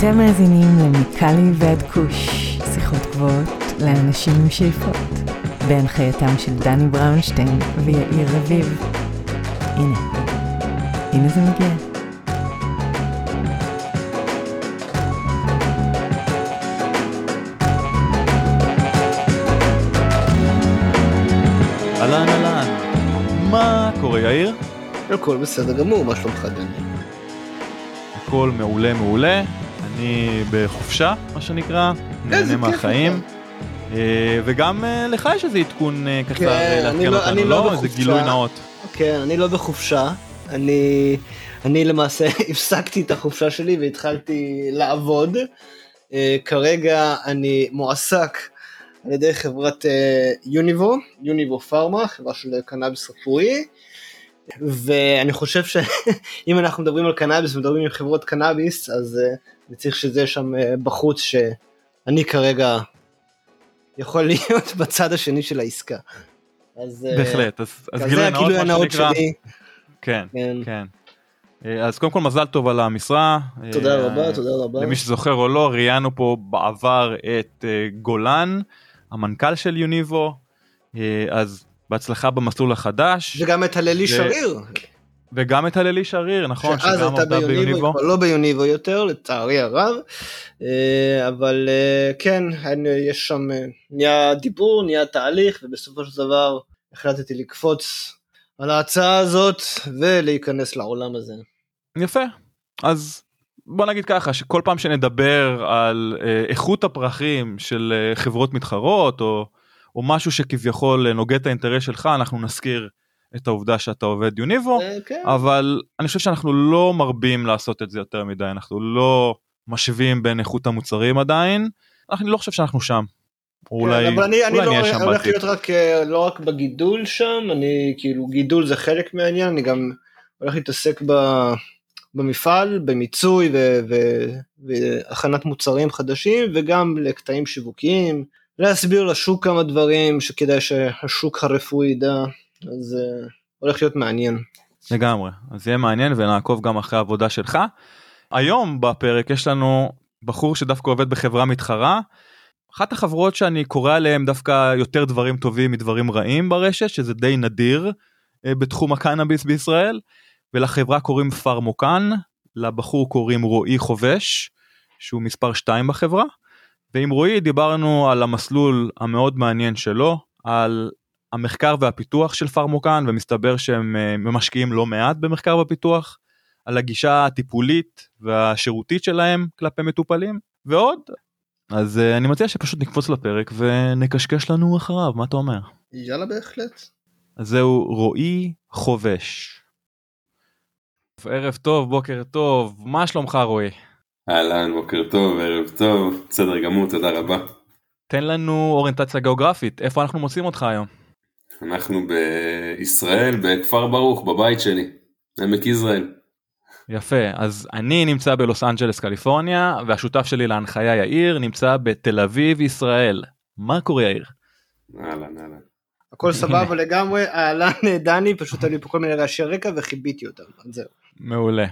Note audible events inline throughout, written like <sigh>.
אתם מאזינים למיקלי ועד כוש, שיחות גבוהות לאנשים עם שאיפות, בהנחייתם של דני בראונשטיין ויאיר רביב. הנה, הנה זה מגיע. אהלן אהלן, מה קורה יאיר? הכל בסדר גמור, מה שלומך דני? הכל מעולה מעולה, אני בחופשה מה שנקרא, איזה נהנה מהחיים. אה, וגם אה, לך יש איזה עדכון אה, קצר כן, אני לעדכן לא- אני אותנו, לא לא? איזה בחופשה. גילוי נאות. כן, אני לא בחופשה, אני, אני למעשה <laughs> הפסקתי את החופשה שלי והתחלתי לעבוד. כרגע אני מועסק על ידי חברת יוניבו, יוניבו פארמה, חברה של קנאביס רפואי. ואני חושב שאם <laughs> אנחנו מדברים על קנאביס ומדברים עם חברות קנאביס, אז אני צריך שזה שם אה, בחוץ שאני כרגע יכול <laughs> להיות בצד השני של העסקה. אז, אה, בהחלט, אז אז גילוי זה נאות מה שנקרא. שלי. כן, כן. כן. אה, אז קודם כל מזל טוב על המשרה. תודה אה, רבה, תודה רבה. למי שזוכר או לא, ראיינו פה בעבר את גולן, המנכ"ל של יוניבו, אז בהצלחה במסלול החדש, וגם את הללי ו- שריר, וגם את הללי שריר, נכון, שאז שגם הייתה עבדה ביוניבו, היא ביוניבו. כבר לא ביוניבו יותר, לצערי הרב. אה, אבל אה, כן, יש שם, אה, נהיה דיבור, נהיה תהליך, ובסופו של דבר החלטתי לקפוץ על ההצעה הזאת ולהיכנס לעולם הזה. יפה, אז בוא נגיד ככה, שכל פעם שנדבר על איכות הפרחים של חברות מתחרות, או, או משהו שכביכול נוגד את האינטרס שלך, אנחנו נזכיר את העובדה שאתה עובד יוניבו. אה, כן. אבל אני חושב שאנחנו לא מרבים לעשות את זה יותר מדי אנחנו לא משווים בין איכות המוצרים עדיין אני לא חושב שאנחנו שם. אולי כן, אבל אני, אני אולי לא נהיה שם הולך. להיות רק, אה, לא רק בגידול שם, אני כאילו גידול זה חלק מהעניין, אני גם הולך להתעסק ב, במפעל, במיצוי ו, ו, והכנת מוצרים חדשים וגם לקטעים שיווקיים, להסביר לשוק כמה דברים שכדאי שהשוק הרפואי ידע, אז uh, הולך להיות מעניין. לגמרי אז יהיה מעניין ונעקוב גם אחרי העבודה שלך. היום בפרק יש לנו בחור שדווקא עובד בחברה מתחרה. אחת החברות שאני קורא עליהם דווקא יותר דברים טובים מדברים רעים ברשת שזה די נדיר אה, בתחום הקנאביס בישראל ולחברה קוראים פרמוקן לבחור קוראים רועי חובש שהוא מספר 2 בחברה ועם רועי דיברנו על המסלול המאוד מעניין שלו על המחקר והפיתוח של פרמוקן ומסתבר שהם אה, משקיעים לא מעט במחקר ופיתוח על הגישה הטיפולית והשירותית שלהם כלפי מטופלים ועוד אז אה, אני מציע שפשוט נקפוץ לפרק ונקשקש לנו אחריו מה אתה אומר יאללה בהחלט. אז זהו רועי חובש. ערב טוב בוקר טוב מה שלומך רועי אהלן, בוקר טוב, ערב טוב, בסדר גמור, תודה רבה. תן לנו אוריינטציה גיאוגרפית איפה אנחנו מוצאים אותך היום. אנחנו בישראל, בכפר ברוך, בבית שלי, עמק יזרעאל. יפה אז אני נמצא בלוס אנג'לס קליפורניה והשותף שלי להנחיה יאיר נמצא בתל אביב ישראל. מה קורה יאיר? אהלן, אהלן. הכל סבבה לגמרי, אהלן דני, פשוט היו לי פה כל מיני רעשי רקע וכיביתי אותם, אז זהו. מעולה.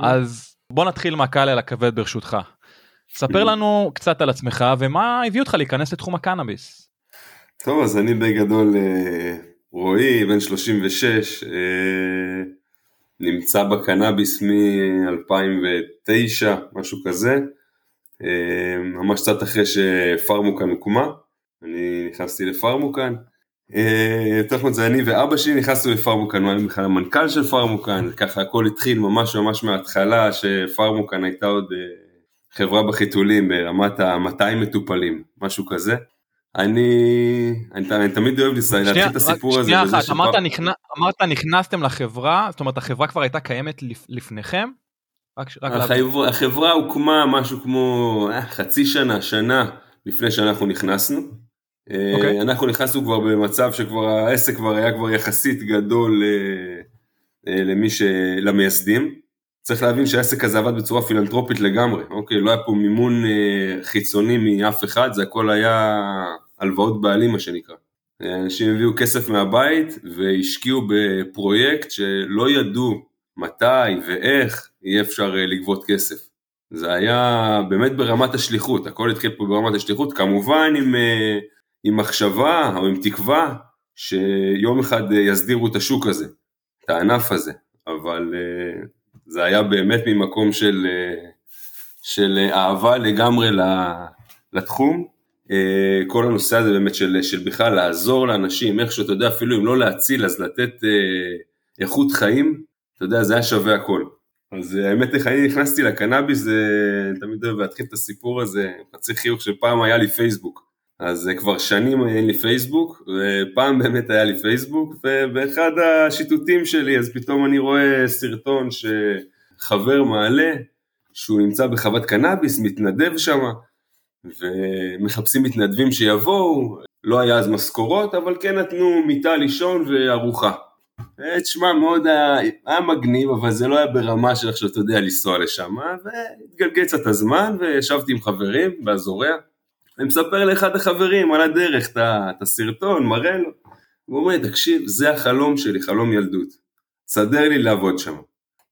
אז בוא נתחיל מהקל אל הכבד ברשותך. ספר לנו קצת על עצמך ומה הביא אותך להיכנס לתחום הקנאביס. טוב, אז אני בגדול אה, רועי, בן 36, אה, נמצא בקנאביס מ-2009, משהו כזה. אה, ממש קצת אחרי שפרמוקן הוקמה, אני נכנסתי לפרמוקן. יותר נכון זה אני ואבא שלי נכנסנו לפרמוקן, הוא היה בכלל המנכ"ל של פרמוקן, ככה הכל התחיל ממש ממש מההתחלה, שפרמוקן הייתה עוד חברה בחיתולים ברמת ה-200 מטופלים, משהו כזה. אני, אני, אני תמיד אוהב להתחיל את הסיפור הזה. שנייה אחת, אמרת, שפר- נכנ... אמרת נכנסתם לחברה, זאת אומרת החברה כבר הייתה קיימת לפ... לפניכם? רק, רק להבין. החברה, החברה הוקמה משהו כמו אה, חצי שנה, שנה לפני שאנחנו נכנסנו. אה, אוקיי. אנחנו נכנסנו כבר במצב שכבר העסק כבר היה כבר יחסית גדול אה, אה, למי ש... למייסדים. צריך להבין שהעסק הזה עבד בצורה פילנטרופית לגמרי, אוקיי? לא היה פה מימון אה, חיצוני מאף אחד, זה הכל היה הלוואות בעלים מה שנקרא. אה, אנשים הביאו כסף מהבית והשקיעו בפרויקט שלא ידעו מתי ואיך יהיה אפשר אה, לגבות כסף. זה היה באמת ברמת השליחות, הכל התחיל פה ברמת השליחות, כמובן עם, אה, עם מחשבה או עם תקווה שיום אחד יסדירו את השוק הזה, את הענף הזה, אבל אה, זה היה באמת ממקום של, אה, של אהבה לגמרי לתחום. כל הנושא הזה באמת של, של בכלל לעזור לאנשים, איך שאתה יודע, אפילו אם לא להציל, אז לתת איכות חיים, אתה יודע, זה היה שווה הכל. אז אה, האמת איך אני נכנסתי לקנאביס, זה תמיד אוהב להתחיל את הסיפור הזה, חצי חיוך שפעם היה לי פייסבוק. אז אה, כבר שנים אין לי פייסבוק, ופעם באמת היה לי פייסבוק, ובאחד השיטוטים שלי אז פתאום אני רואה סרטון שחבר מעלה, שהוא נמצא בחוות קנאביס, מתנדב שם, ומחפשים מתנדבים שיבואו, לא היה אז משכורות, אבל כן נתנו מיטה לישון וארוחה. אה, תשמע, מאוד היה, היה מגניב, אבל זה לא היה ברמה של עכשיו, אתה יודע, לנסוע לשם, והתגלגל קצת הזמן, וישבתי עם חברים באזוריה, אני מספר לאחד החברים על הדרך את הסרטון, מראה לו, הוא אומר לי, תקשיב, זה החלום שלי, חלום ילדות, סדר לי לעבוד שם.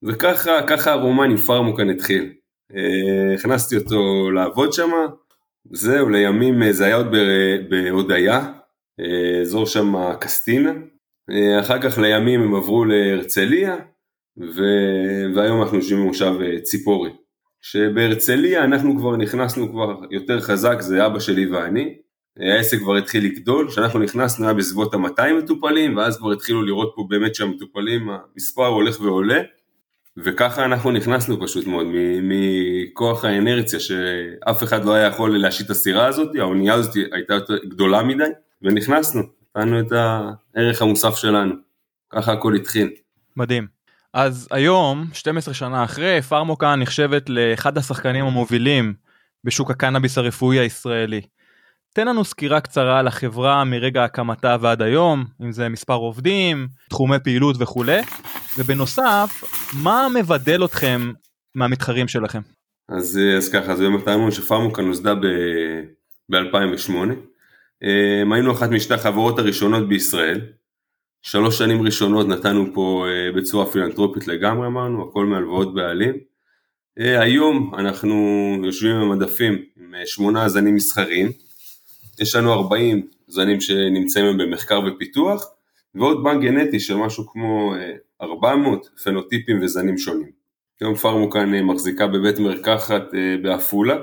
וככה, ככה הרומן עם פרמוקן התחיל. אה, הכנסתי אותו לעבוד שם, זהו, לימים, זה היה עוד בהודיה, אה, אזור שם קסטינה, אה, אחר כך לימים הם עברו להרצליה, ו... והיום אנחנו יושבים במושב אה, ציפורי. שבהרצליה אנחנו כבר נכנסנו כבר יותר חזק, זה אבא שלי ואני. העסק כבר התחיל לגדול, כשאנחנו נכנסנו היה בסביבות ה-200 מטופלים, ואז כבר התחילו לראות פה באמת שהמטופלים, המספר הולך ועולה, וככה אנחנו נכנסנו פשוט מאוד, מכוח האנרציה שאף אחד לא היה יכול להשית את הסירה הזאת, האונייה הזאת הייתה יותר גדולה מדי, ונכנסנו. נתנו את הערך המוסף שלנו. ככה הכל התחיל. מדהים. אז היום, 12 שנה אחרי, פרמוקה נחשבת לאחד השחקנים המובילים בשוק הקנאביס הרפואי הישראלי. תן לנו סקירה קצרה על החברה מרגע הקמתה ועד היום, אם זה מספר עובדים, תחומי פעילות וכולי, ובנוסף, מה מבדל אתכם מהמתחרים שלכם? אז, אז ככה, אז באמת האמון שפרמוקה נוסדה ב-2008. אמ, היינו אחת משתי החברות הראשונות בישראל. שלוש שנים ראשונות נתנו פה אה, בצורה פילנטרופית לגמרי אמרנו, הכל מהלוואות בעלים. אה, היום אנחנו יושבים במדפים עם אה, שמונה זנים מסחריים, יש לנו 40 זנים שנמצאים במחקר ופיתוח, ועוד בנק גנטי של משהו כמו 400 פנוטיפים וזנים שונים. היום פארמו כאן מחזיקה בבית מרקחת בעפולה,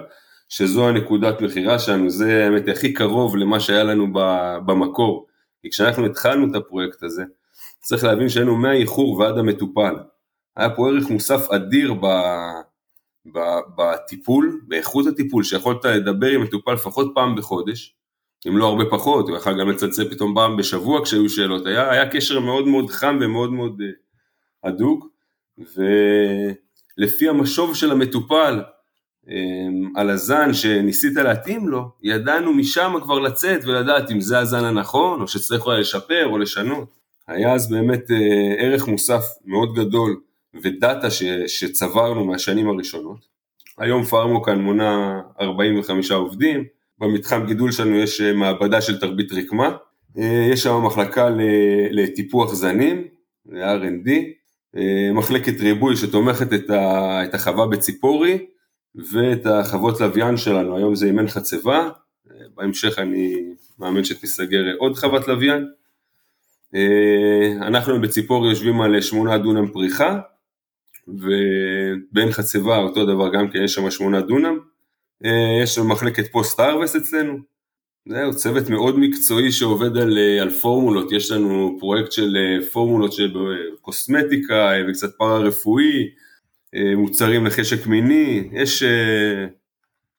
שזו הנקודת מכירה שלנו, זה האמת הכי קרוב למה שהיה לנו במקור. כי כשאנחנו התחלנו את הפרויקט הזה, צריך להבין שהיינו מהאיחור ועד המטופל. היה פה ערך מוסף אדיר ב, ב, בטיפול, באיכות הטיפול, שיכולת לדבר עם מטופל לפחות פעם בחודש, אם לא הרבה פחות, הוא יכל גם לצלצל פתאום פעם בשבוע כשהיו שאלות, היה, היה קשר מאוד מאוד חם ומאוד מאוד אה, הדוק, ולפי המשוב של המטופל, על הזן שניסית להתאים לו, ידענו משם כבר לצאת ולדעת אם זה הזן הנכון, או שצריך אולי לשפר או לשנות. היה אז באמת אה, ערך מוסף מאוד גדול ודאטה ש, שצברנו מהשנים הראשונות. היום פארמוקן מונה 45 עובדים, במתחם גידול שלנו יש אה, מעבדה של תרבית רקמה, אה, יש שם מחלקה לטיפוח זנים, ל-R&D, מחלקת ריבוי שתומכת את החווה בציפורי, ואת החוות לוויין שלנו, היום זה אימן חצבה, בהמשך אני מאמין שתיסגר עוד חוות לוויין. אה, אנחנו בציפור יושבים על שמונה דונם פריחה, ובין חצבה אותו דבר גם כן יש שם שמונה דונם. אה, יש שם מחלקת פוסט ארווסט אצלנו. זהו, צוות מאוד מקצועי שעובד על, אה, על פורמולות, יש לנו פרויקט של פורמולות של קוסמטיקה וקצת פארה רפואי, מוצרים לחשק מיני, יש אה,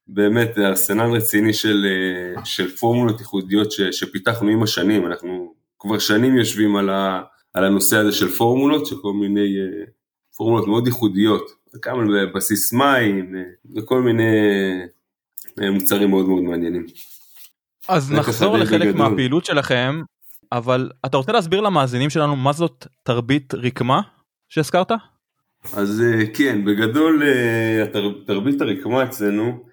באמת ארסנל רציני של, אה, של פורמולות ייחודיות ש, שפיתחנו עם השנים, אנחנו כבר שנים יושבים על, ה, על הנושא הזה של פורמולות, של כל מיני פורמולות מאוד ייחודיות, כמה בבסיס מים וכל מיני מוצרים מאוד מאוד מעניינים. אז נחזור לחלק בגדול. מהפעילות שלכם, אבל אתה רוצה להסביר למאזינים שלנו מה זאת תרבית רקמה שהזכרת? אז אה, כן, בגדול אה, תרבית הרקמה אצלנו,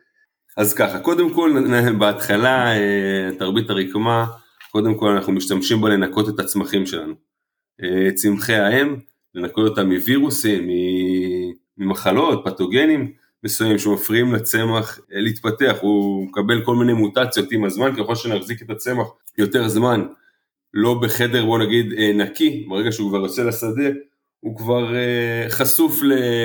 אז ככה, קודם כל בהתחלה אה, תרבית הרקמה, קודם כל אנחנו משתמשים בה לנקות את הצמחים שלנו. צמחי האם, לנקות אותם מווירוסים, ממחלות, פתוגנים, מסוימים שמפריעים לצמח להתפתח, הוא מקבל כל מיני מוטציות עם הזמן, ככל שנחזיק את הצמח יותר זמן, לא בחדר בוא נגיד נקי, ברגע שהוא כבר יוצא לשדה, הוא כבר חשוף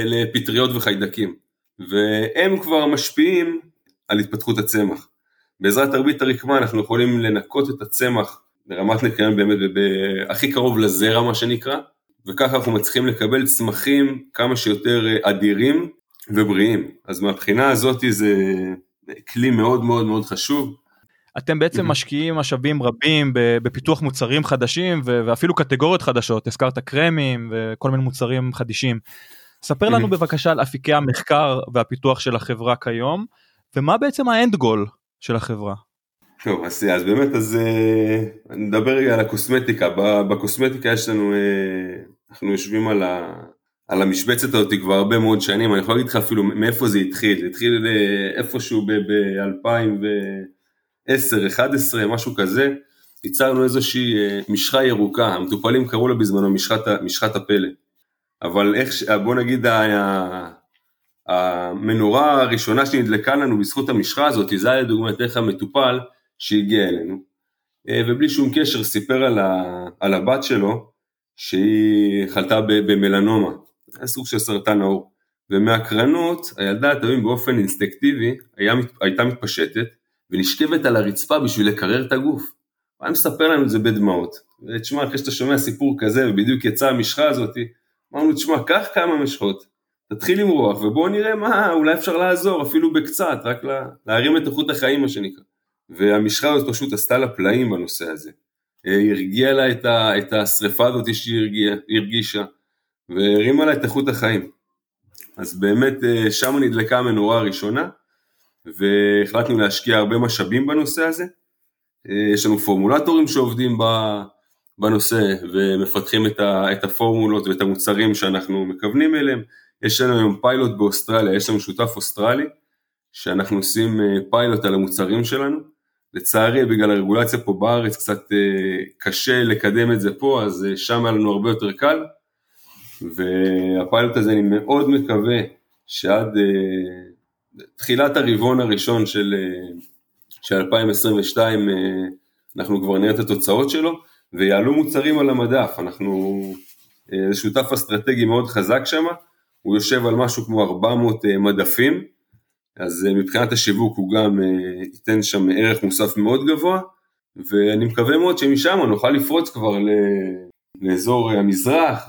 לפטריות וחיידקים, והם כבר משפיעים על התפתחות הצמח. בעזרת תרבית הרקמה אנחנו יכולים לנקות את הצמח ברמת ניקיון באמת הכי קרוב לזרע מה שנקרא, וככה אנחנו מצליחים לקבל צמחים כמה שיותר אדירים ובריאים. אז מהבחינה הזאת זה כלי מאוד מאוד מאוד חשוב. אתם בעצם mm-hmm. משקיעים משאבים רבים בפיתוח מוצרים חדשים ואפילו קטגוריות חדשות, הזכרת קרמים וכל מיני מוצרים חדישים. ספר לנו בבקשה על אפיקי המחקר והפיתוח של החברה כיום, ומה בעצם האנד גול של החברה. טוב, אז, אז באמת, אז אני נדבר רגע על הקוסמטיקה. בקוסמטיקה יש לנו, אנחנו יושבים על, ה, על המשבצת הזאת כבר הרבה מאוד שנים, אני יכול להגיד לך אפילו מאיפה זה התחיל, זה התחיל איפשהו ב-2010-2011, משהו כזה, ייצרנו איזושהי משחה ירוקה, המטופלים קראו לה בזמנו משחת, משחת הפלא. אבל איך, בוא נגיד המנורה הראשונה שנדלקה לנו בזכות המשחה הזאת, זה היה לדוגמת איך המטופל שהגיע אלינו, אה, ובלי שום קשר סיפר על, ה, על הבת שלו שהיא חלתה במלנומה, סוג של סרטן העור, ומהקרנות הילדה תמיד באופן אינסטקטיבי היה, הייתה מתפשטת ונשכבת על הרצפה בשביל לקרר את הגוף. הוא היה מספר לנו את זה בדמעות, ותשמע אחרי שאתה שומע סיפור כזה ובדיוק יצאה המשחה הזאתי, אמרנו תשמע קח כמה משחות, תתחיל למרוח ובואו נראה מה, אולי אפשר לעזור אפילו בקצת, רק לה, להרים את איכות החיים מה שנקרא. והמשחה הזאת פשוט עשתה לה פלאים בנושא הזה. היא הרגיעה לה את, ה, את השריפה הזאת שהיא הרגיע, הרגישה, והרימה לה את איכות החיים. אז באמת אה, שם נדלקה המנורה הראשונה, והחלטנו להשקיע הרבה משאבים בנושא הזה. אה, יש לנו פורמולטורים שעובדים בנושא ומפתחים את הפורמולות ואת המוצרים שאנחנו מכוונים אליהם. יש לנו היום פיילוט באוסטרליה, יש לנו שותף אוסטרלי, שאנחנו עושים אה, פיילוט על המוצרים שלנו. לצערי, בגלל הרגולציה פה בארץ קצת אה, קשה לקדם את זה פה, אז שם היה לנו הרבה יותר קל. והפיילוט הזה, אני מאוד מקווה שעד תחילת הרבעון הראשון של, של 2022 אנחנו כבר נראה את התוצאות שלו, ויעלו מוצרים על המדף. אנחנו, זה שותף אסטרטגי מאוד חזק שם, הוא יושב על משהו כמו 400 אה, מדפים, אז אה, מבחינת השיווק הוא גם אה, ייתן שם ערך מוסף מאוד גבוה, ואני מקווה מאוד שמשם נוכל לפרוץ כבר לאזור המזרח,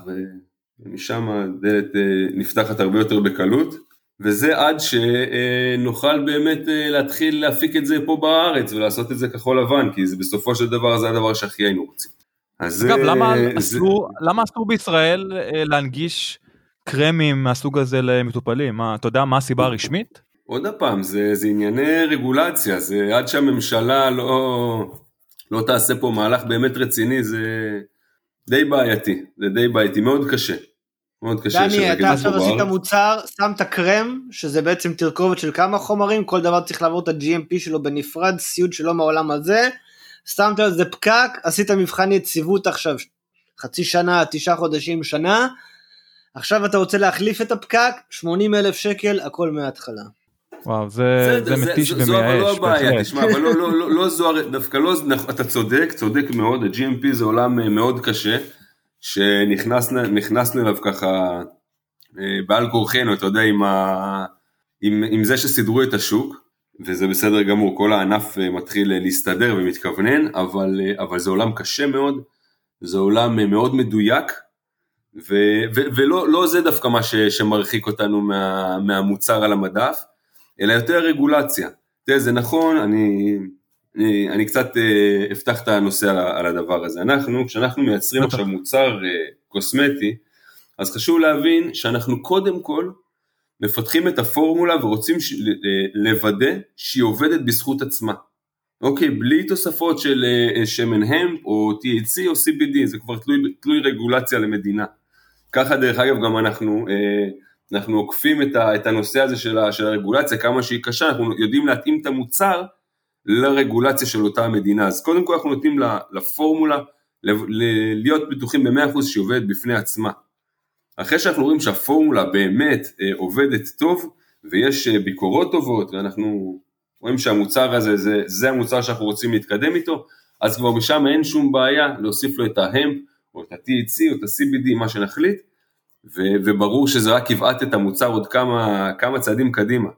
ומשם הדלת נפתחת הרבה יותר בקלות, וזה עד שנוכל באמת להתחיל להפיק את זה פה בארץ ולעשות את זה כחול לבן, כי זה בסופו של דבר זה הדבר שהכי היינו רוצים. אגב, למה, זה... אסור, למה אסור בישראל להנגיש קרמים מהסוג הזה למטופלים? מה, אתה יודע מה הסיבה הרשמית? עוד פעם, זה, זה ענייני רגולציה, זה עד שהממשלה לא, לא תעשה פה מהלך באמת רציני, זה די בעייתי, זה די בעייתי, מאוד קשה. מאוד קשה. דני, אתה עכשיו עשית מוצר, שמת קרם, שזה בעצם תרכובת של כמה חומרים, כל דבר צריך לעבור את ה-GMP שלו בנפרד, סיוד שלו מהעולם הזה, שמת על זה פקק, עשית מבחן יציבות עכשיו, חצי שנה, תשעה חודשים, שנה, עכשיו אתה רוצה להחליף את הפקק, 80 אלף שקל, הכל מההתחלה. וואו, זה, זה, זה מתיש ומייאש. זו אבל לא הבעיה, תשמע, אבל לא, לא, לא, לא זו, דווקא לא, אתה צודק, צודק מאוד, ה-GMP זה עולם אה, מאוד קשה, שנכנסנו אליו ככה אה, בעל כורחנו, אתה יודע, עם, ה, עם, עם זה שסידרו את השוק, וזה בסדר גמור, כל הענף אה, מתחיל להסתדר ומתכוונן, אבל, אבל זה עולם קשה מאוד, זה עולם מאוד מדויק, ו- ו- ולא לא זה דווקא מה ש- שמרחיק אותנו מה- מהמוצר על המדף, אלא יותר רגולציה. תראה, זה נכון, אני, אני, אני קצת אה, אפתח את הנושא על, על הדבר הזה. אנחנו, כשאנחנו מייצרים עכשיו מוצר אה, קוסמטי, אז חשוב להבין שאנחנו קודם כל מפתחים את הפורמולה ורוצים ש- לוודא שהיא עובדת בזכות עצמה. אוקיי, בלי תוספות של אה, שמן המפ או THC או CBD, זה כבר תלוי, תלוי רגולציה למדינה. ככה דרך אגב גם אנחנו, אה, אנחנו עוקפים את, ה, את הנושא הזה של, ה, של הרגולציה, כמה שהיא קשה, אנחנו יודעים להתאים את המוצר לרגולציה של אותה המדינה. אז קודם כל אנחנו נותנים לפורמולה להיות בטוחים ב-100% שהיא עובדת בפני עצמה. אחרי שאנחנו רואים שהפורמולה באמת אה, עובדת טוב, ויש ביקורות טובות, ואנחנו רואים שהמוצר הזה, זה, זה המוצר שאנחנו רוצים להתקדם איתו, אז כבר משם אין שום בעיה להוסיף לו את ההמפ, או את ה-THC, או את ה-CBD, מה שנחליט, ו- וברור שזה רק יבעט את המוצר עוד כמה, כמה צעדים קדימה.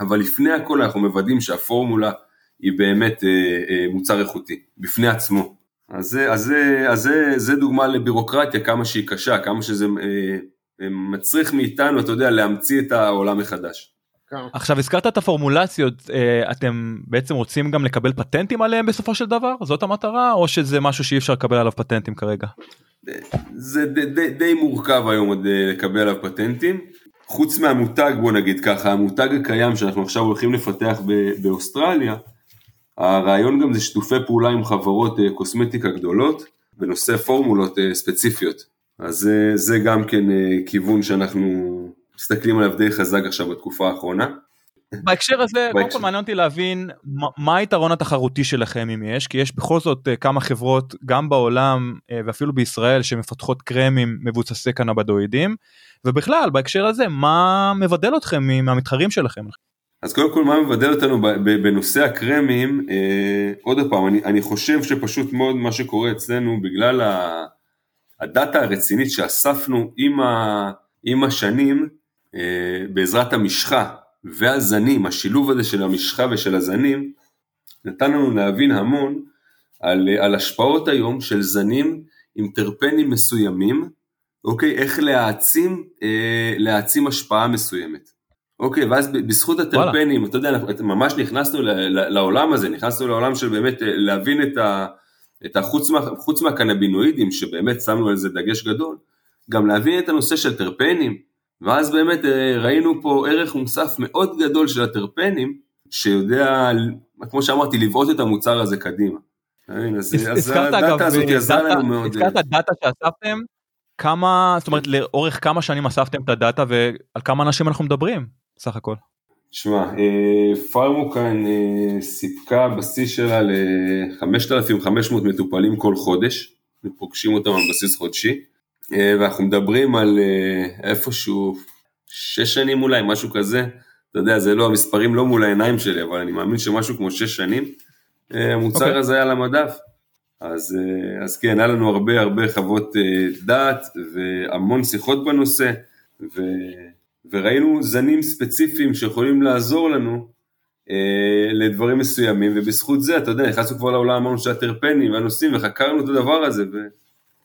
אבל לפני הכל אנחנו מוודאים שהפורמולה היא באמת אה, אה, מוצר איכותי, בפני עצמו. אז, אז, זה, אז זה, זה דוגמה לבירוקרטיה, כמה שהיא קשה, כמה שזה אה, מצריך מאיתנו, אתה יודע, להמציא את העולם מחדש. עכשיו הזכרת את הפורמולציות, אתם בעצם רוצים גם לקבל פטנטים עליהם בסופו של דבר? זאת המטרה? או שזה משהו שאי אפשר לקבל עליו פטנטים כרגע? זה די, די, די מורכב היום עוד לקבל עליו פטנטים. חוץ מהמותג בוא נגיד ככה, המותג הקיים שאנחנו עכשיו הולכים לפתח באוסטרליה, הרעיון גם זה שיתופי פעולה עם חברות אה, קוסמטיקה גדולות בנושא פורמולות ספציפיות. אז זה גם כן כיוון שאנחנו מסתכלים עליו די חזק עכשיו בתקופה האחרונה. בהקשר הזה, קודם כל מעניין אותי להבין מה היתרון התחרותי שלכם אם יש, כי יש בכל זאת אה, כמה חברות גם בעולם אה, ואפילו בישראל שמפתחות קרמים מבוססי קנבדואידים, ובכלל בהקשר הזה מה מבדל אתכם מהמתחרים שלכם? אז קודם כל מה מבדל אותנו בנושא הקרמים, אה, עוד פעם, אני, אני חושב שפשוט מאוד מה שקורה אצלנו בגלל הדאטה הרצינית שאספנו עם, ה, עם השנים, אה, בעזרת המשחה והזנים, השילוב הזה של המשחה ושל הזנים, נתן לנו להבין המון על, על השפעות היום של זנים עם טרפנים מסוימים, אוקיי, איך להעצים, אה, להעצים השפעה מסוימת. אוקיי, ואז בזכות הטרפנים. אתה יודע, ממש נכנסנו לעולם הזה, נכנסנו לעולם של באמת אה, להבין את ה... את החוץ חוץ מהקנבינואידים, שבאמת שמנו על זה דגש גדול, גם להבין את הנושא של טרפנים, ואז באמת אה, ראינו פה ערך מוסף מאוד גדול של הטרפנים, שיודע, כמו שאמרתי, לבעוט את המוצר הזה קדימה. אז הדאטה הזאת עזרה לנו מאוד. הזכרת דאטה שאספתם, כמה, זאת אומרת, לאורך כמה שנים אספתם את הדאטה ועל כמה אנשים אנחנו מדברים, סך הכל? שמע, אה, פארמוקן אה, סיפקה בשיא שלה ל-5,500 מטופלים כל חודש, פוגשים אותם על בסיס חודשי. אה, ואנחנו מדברים על איפשהו שש שנים אולי, משהו כזה. אתה יודע, זה לא, המספרים לא מול העיניים שלי, אבל אני מאמין שמשהו כמו שש שנים, המוצר okay. אוקיי. הזה היה על המדף. אז, אז כן, היה לנו הרבה הרבה חוות דעת והמון שיחות בנושא, ו, וראינו זנים ספציפיים שיכולים לעזור לנו אה, לדברים מסוימים, ובזכות זה, אתה יודע, נכנסנו כבר לעולם המון של הטרפנים והנושאים, וחקרנו את הדבר הזה, ו...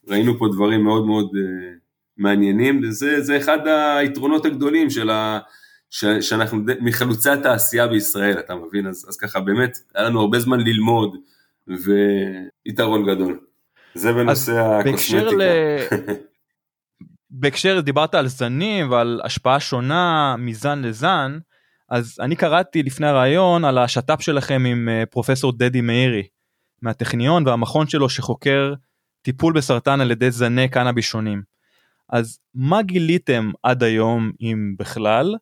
ראינו פה דברים מאוד מאוד uh, מעניינים, וזה אחד היתרונות הגדולים של ה... ש, שאנחנו מחלוצי התעשייה בישראל, אתה מבין? אז, אז ככה באמת, היה לנו הרבה זמן ללמוד, ויתרון גדול. זה בנושא הקוסמטיקה. ל... <laughs> בהקשר, דיברת על זנים ועל השפעה שונה מזן לזן, אז אני קראתי לפני הרעיון על השת"פ שלכם עם אה, פרופסור דדי מאירי מהטכניון והמכון שלו שחוקר טיפול בסרטן על ידי זני קנאביס שונים. אז מה גיליתם עד היום אם בכלל,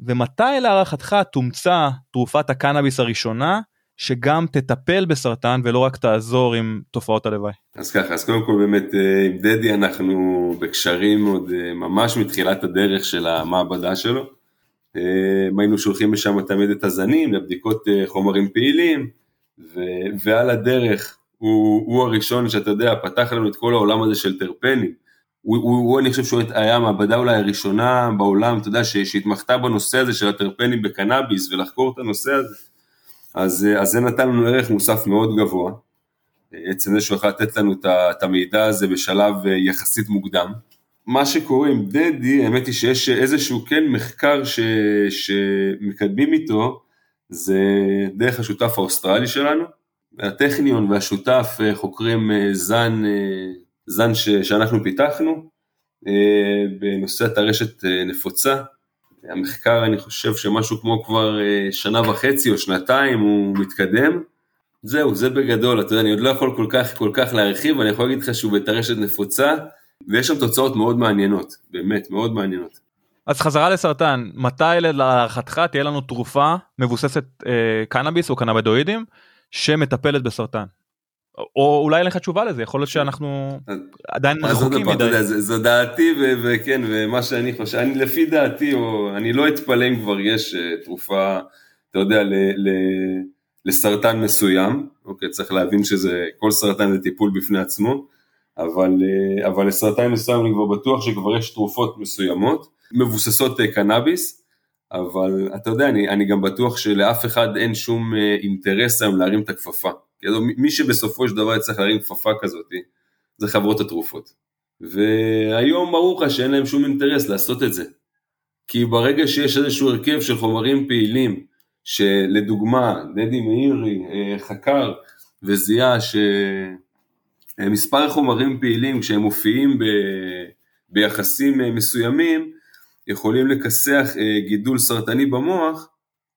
ומתי להערכתך תומצא תרופת הקנאביס הראשונה שגם תטפל בסרטן ולא רק תעזור עם תופעות הלוואי. אז ככה, אז קודם כל באמת אה, עם דדי אנחנו בקשרים עוד אה, ממש מתחילת הדרך של המעבדה שלו. אה, היינו שולחים לשם תמיד את הזנים לבדיקות חומרים פעילים, ו- ועל הדרך הוא, הוא הראשון שאתה יודע, פתח לנו את כל העולם הזה של טרפנים. הוא, הוא, הוא אני חושב שהוא היה המעבדה אולי הראשונה בעולם, אתה יודע, שהתמחתה בנושא הזה של הטרפנים בקנאביס ולחקור את הנושא הזה. אז, אז זה נתן לנו ערך מוסף מאוד גבוה. עצם זה שהוא יכול לתת לנו את המידע הזה בשלב אה, יחסית מוקדם. מה שקורה עם דדי, האמת היא שיש איזשהו כן מחקר ש, שמקדמים איתו, זה דרך השותף האוסטרלי שלנו, הטכניון והשותף אה, חוקרים אה, זן, אה, זן ש, שאנחנו פיתחנו בנושא הטרשת נפוצה. המחקר אני חושב שמשהו כמו כבר שנה וחצי או שנתיים הוא מתקדם. זהו, זה בגדול, אתה יודע, אני עוד לא יכול כל כך כל כך להרחיב, אני יכול להגיד לך שהוא בטרשת נפוצה, ויש שם תוצאות מאוד מעניינות, באמת, מאוד מעניינות. אז חזרה לסרטן, מתי להערכתך תהיה לנו תרופה מבוססת אה, קנאביס או קנאבידואידים שמטפלת בסרטן. או אולי אין לך תשובה לזה, יכול להיות שאנחנו עדיין רחוקים מדי. זו דעתי וכן, ומה שאני חושב, אני לפי דעתי, או אני לא אתפלא אם כבר יש אה, תרופה, אתה יודע, ל, ל, לסרטן מסוים, אוקיי, צריך להבין שזה, כל סרטן זה טיפול בפני עצמו, אבל, אה, אבל לסרטן מסוים אני כבר בטוח שכבר יש תרופות מסוימות, מבוססות אה, קנאביס, אבל אתה יודע, אני, אני גם בטוח שלאף אחד אין שום אינטרס היום להרים את הכפפה. כאילו מי שבסופו של דבר יצטרך להרים כפפה כזאת, זה חברות התרופות. והיום ברור לך שאין להם שום אינטרס לעשות את זה. כי ברגע שיש איזשהו הרכב של חומרים פעילים, שלדוגמה, דדי מאירי אה, חקר וזיהה שמספר חומרים פעילים כשהם מופיעים ב... ביחסים אה, מסוימים, יכולים לכסח אה, גידול סרטני במוח,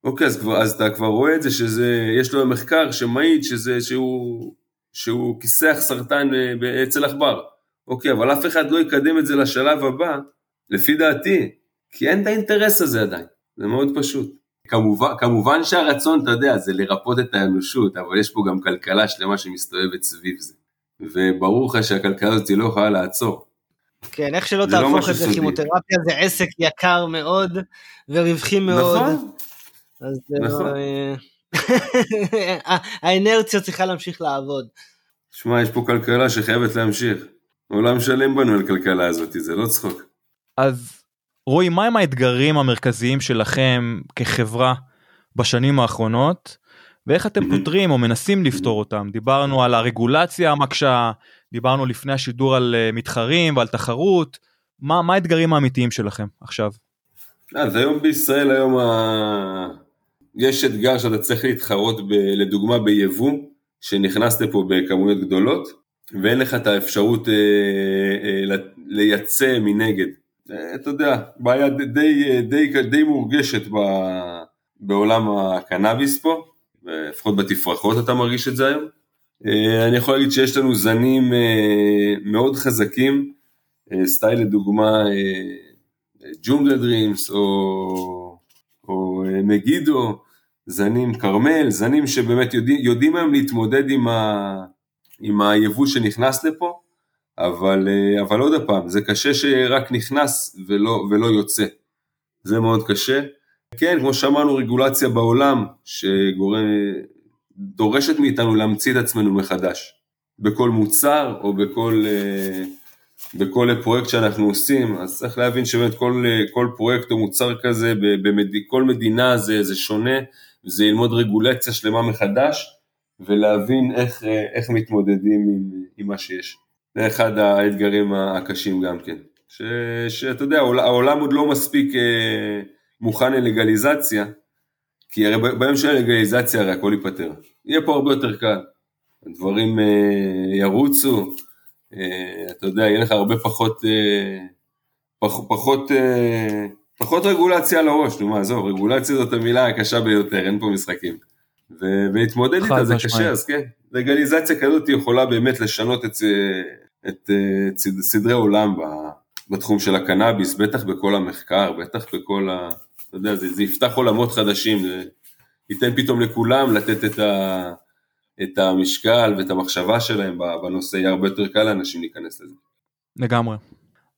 אוקיי, אז, כבר, אז אתה כבר רואה את זה שזה, יש לו מחקר שמעיד שזה, שהוא, שהוא כיסח סרטן אה, אצל עכבר. אוקיי, אבל אף אחד לא יקדם את זה לשלב הבא, לפי דעתי, כי אין את האינטרס הזה עדיין, זה מאוד פשוט. כמובן, כמובן שהרצון, אתה יודע, זה לרפות את האנושות, אבל יש פה גם כלכלה שלמה שמסתובבת סביב זה. וברור לך שהכלכלה הזאת לא יכולה לעצור. כן, איך שלא לא תהפוך את זה, כימותרפיה זה עסק יקר מאוד ורווחי מאוד. נכון. אז נכון. אה, <laughs> האנרציה צריכה להמשיך לעבוד. שמע, יש פה כלכלה שחייבת להמשיך. עולם שלם בנו על כלכלה הזאת, זה לא צחוק. אז רועי, מהם האתגרים המרכזיים שלכם כחברה בשנים האחרונות, ואיך אתם פותרים או מנסים לפתור אותם? דיברנו על הרגולציה המקשה, דיברנו לפני השידור על אה, מתחרים ועל תחרות, מה, מה האתגרים האמיתיים שלכם עכשיו? אז היום בישראל, היום ה... יש אתגר שאתה צריך להתחרות ב, לדוגמה ביבוא, שנכנס לפה בכמויות גדולות, ואין לך את האפשרות אה, אה, לייצא מנגד. אה, אתה יודע, בעיה די, די, די, די מורגשת ב, בעולם הקנאביס פה, לפחות בתפרחות אתה מרגיש את זה היום. אה, אני יכול להגיד שיש לנו זנים אה, מאוד חזקים, אה, סטייל לדוגמה ג'ונגל דרימס או או מגידו, זנים כרמל, זנים שבאמת יודעים, יודעים היום להתמודד עם, ה, עם היבוא שנכנס לפה, אבל, אבל עוד פעם, זה קשה שרק נכנס ולא, ולא יוצא, זה מאוד קשה. כן, כמו שאמרנו, רגולציה בעולם שדורשת מאיתנו להמציא את עצמנו מחדש, בכל מוצר או בכל... Uh, בכל פרויקט שאנחנו עושים, אז צריך להבין שבאמת כל, כל פרויקט או מוצר כזה, בכל מדינה זה, זה שונה, זה ללמוד רגולציה שלמה מחדש, ולהבין איך, איך מתמודדים עם, עם מה שיש. זה אחד האתגרים הקשים גם כן. ש, שאתה יודע, העולם עוד לא מספיק אה, מוכן ללגליזציה, כי הרי ביום של הלגליזציה הרי הכל ייפתר. יהיה פה הרבה יותר קל. הדברים אה, ירוצו, אה, אתה יודע, יהיה לך הרבה פחות, אה, פח, פחות, אה, פחות רגולציה על הראש, נו מה, עזוב, רגולציה זאת המילה הקשה ביותר, אין פה משחקים. ולהתמודד איתה זה קשה, אז כן, לגליזציה כזאת יכולה באמת לשנות את, את, את סדרי עולם בתחום של הקנאביס, בטח בכל המחקר, בטח בכל ה... אתה יודע, זה, זה יפתח עולמות חדשים, זה ייתן פתאום לכולם לתת את ה... את המשקל ואת המחשבה שלהם בנושא, יהיה הרבה יותר קל לאנשים להיכנס לזה. לגמרי.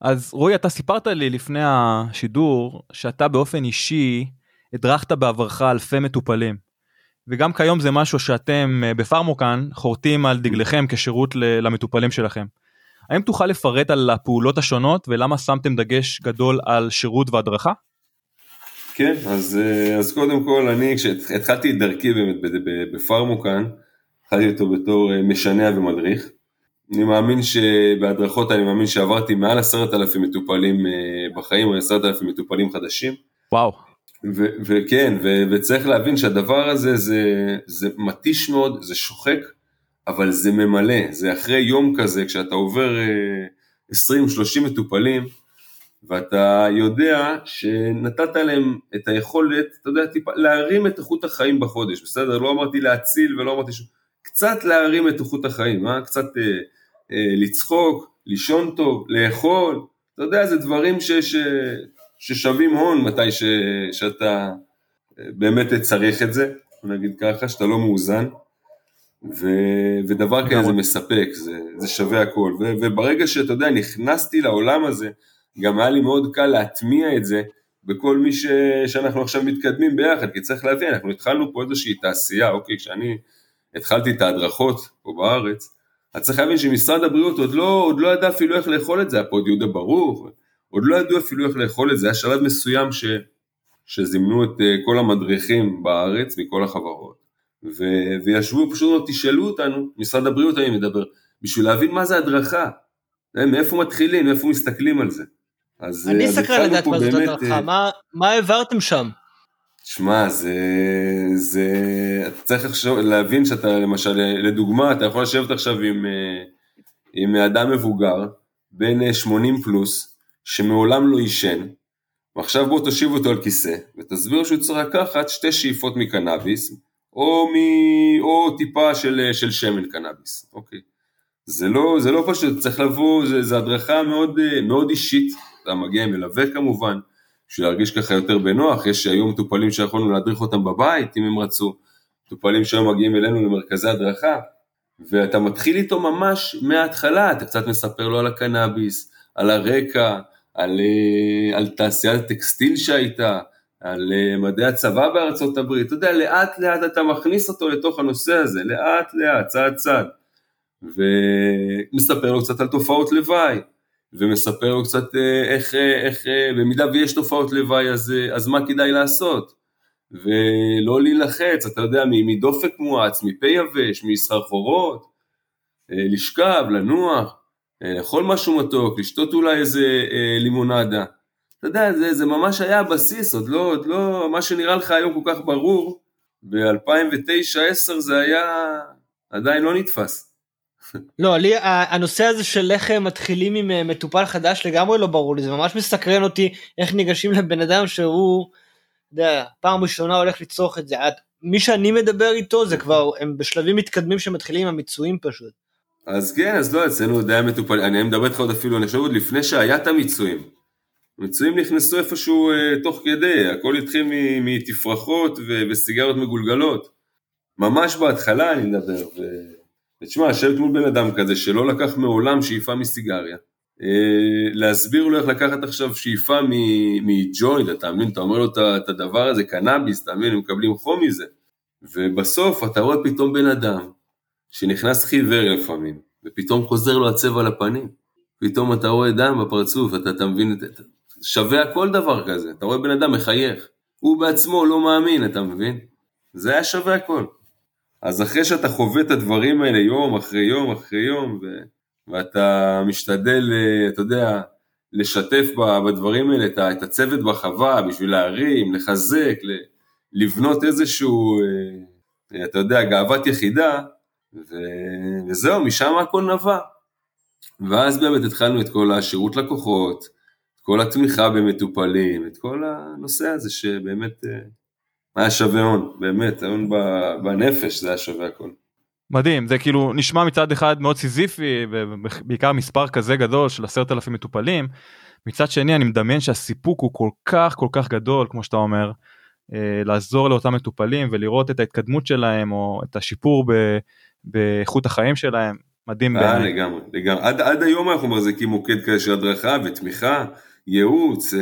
אז רועי, אתה סיפרת לי לפני השידור שאתה באופן אישי הדרכת בעברך אלפי מטופלים. וגם כיום זה משהו שאתם אה, בפרמוקן חורטים על דגליכם כשירות למטופלים שלכם. האם תוכל לפרט על הפעולות השונות ולמה שמתם דגש גדול על שירות והדרכה? כן, אז, אה, אז קודם כל אני כשהתחלתי את דרכי באמת בפרמוקן, התחלתי אותו בתור אה, משנע ומדריך. אני מאמין שבהדרכות אני מאמין שעברתי מעל עשרת אלפים מטופלים אה, בחיים, או עשרת אלפים מטופלים חדשים. וואו. וכן, וצריך להבין שהדבר הזה זה, זה מתיש מאוד, זה שוחק, אבל זה ממלא, זה אחרי יום כזה, כשאתה עובר 20-30 אה, מטופלים, ואתה יודע שנתת להם את היכולת, אתה יודע, טיפה, להרים את איכות החיים בחודש, בסדר? לא אמרתי להציל ולא אמרתי ש... קצת להרים את איכות החיים, אה? קצת אה, אה, לצחוק, לישון טוב, לאכול, אתה יודע, זה דברים ש, ש, ששווים הון מתי ש, שאתה אה, באמת צריך את זה, נגיד ככה, שאתה לא מאוזן. ו, ודבר כזה זה מספק, זה, זה שווה הכל. ו, וברגע שאתה יודע, נכנסתי לעולם הזה, גם היה לי מאוד קל להטמיע את זה בכל מי ש, שאנחנו עכשיו מתקדמים ביחד, כי צריך להבין, אנחנו התחלנו פה איזושהי תעשייה, אוקיי, כשאני התחלתי את ההדרכות פה בארץ, אז צריך להבין שמשרד הבריאות עוד לא, עוד לא ידע אפילו איך לאכול את זה, היה פה עוד יהודה ברוך, עוד לא ידעו אפילו איך לאכול את זה, היה שלב מסוים ש, שזימנו את אה, כל המדריכים בארץ מכל החברות, ו, וישבו פשוט תשאלו אותנו, משרד הבריאות אני מדבר, בשביל להבין מה זה הדרכה, אה, מאיפה מתחילים, מאיפה מסתכלים על זה. אז, אני סקרן לדעת מה זאת הדרכה, מה, מה העברתם שם? שמע, זה, זה, אתה צריך לחשוב, להבין שאתה, למשל, לדוגמה, אתה יכול לשבת עכשיו עם, אה, עם אדם מבוגר, בן 80 פלוס, שמעולם לא עישן, ועכשיו בוא תושיב אותו על כיסא, ותסביר שהוא צריך לקחת שתי שאיפות מקנאביס, או, מ, או טיפה של, של שמן קנאביס, אוקיי. זה לא, זה לא פשוט, צריך לבוא, זה, זה הדרכה מאוד, מאוד אישית, אתה מגיע עם מלווה כמובן, בשביל להרגיש ככה יותר בנוח, יש היום מטופלים שיכולנו להדריך אותם בבית אם הם רצו, מטופלים שהיום מגיעים אלינו למרכזי הדרכה, ואתה מתחיל איתו ממש מההתחלה, אתה קצת מספר לו על הקנאביס, על הרקע, על, אה, על תעשיית הטקסטיל שהייתה, על אה, מדעי הצבא בארצות הברית, אתה יודע, לאט לאט אתה מכניס אותו לתוך הנושא הזה, לאט לאט, צעד צעד, ומספר לו קצת על תופעות לוואי, ומספר לו קצת אה, איך, אה, איך אה, במידה ויש תופעות לוואי אז, אז מה כדאי לעשות ולא להילחץ, אתה יודע, מדופק מואץ, מפה יבש, מסחרחורות, לשכב, לנוח, לאכול משהו מתוק, לשתות אולי איזה לימונדה. אתה יודע, זה, זה ממש היה הבסיס, עוד לא, עוד לא, מה שנראה לך היום כל כך ברור, ב-2009-2010 זה היה עדיין לא נתפס. לא, לי הנושא הזה של איך מתחילים עם אה, מטופל חדש לגמרי לא ברור לי, זה ממש מסקרן אותי איך ניגשים לבן אדם שהוא, אתה יודע, פעם ראשונה הולך לצרוך את זה. מי שאני מדבר איתו זה כבר, הם בשלבים מתקדמים שמתחילים עם המיצויים פשוט. אז כן, אז לא, אצלנו די מטופל, אני מדבר איתך עוד אפילו, אני חושב עוד לפני שהיה את המיצויים. המיצויים נכנסו איפשהו אה, תוך כדי, הכל התחיל מתפרחות וסיגריות מגולגלות. ממש בהתחלה אני מדבר, ו... ותשמע, לשבת מול בן אדם כזה שלא לקח מעולם שאיפה מסיגריה, אה, להסביר לו איך לקחת עכשיו שאיפה מג'וינט, אתה מבין? אתה אומר לו את הדבר הזה, קנאביס, אתה מבין? הם מקבלים חום מזה. ובסוף אתה רואה פתאום בן אדם שנכנס חיוור לפעמים, ופתאום חוזר לו הצבע לפנים. פתאום אתה רואה דם בפרצוף, אתה, אתה מבין, שווה כל דבר כזה, אתה רואה בן אדם מחייך, הוא בעצמו לא מאמין, אתה מבין? זה היה שווה הכל. אז אחרי שאתה חווה את הדברים האלה יום אחרי יום אחרי יום, ו... ואתה משתדל, אה, אתה יודע, לשתף בדברים האלה את הצוות בחווה בשביל להרים, לחזק, לבנות איזשהו, אה, אתה יודע, גאוות יחידה, ו... וזהו, משם הכל נבע. ואז באמת התחלנו את כל השירות לקוחות, את כל התמיכה במטופלים, את כל הנושא הזה שבאמת אה, היה שווה הון, באמת, הון בנפש זה היה שווה הכל. מדהים, זה כאילו נשמע מצד אחד מאוד סיזיפי, ובעיקר מספר כזה גדול של עשרת אלפים מטופלים, מצד שני אני מדמיין שהסיפוק הוא כל כך כל כך גדול, כמו שאתה אומר, אה, לעזור לאותם מטופלים ולראות את ההתקדמות שלהם או את השיפור ב, באיכות החיים שלהם, מדהים. אה, לגמרי, לגמרי. עד, עד היום אנחנו מחזיקים מוקד כזה של הדרכה ותמיכה, ייעוץ, אה...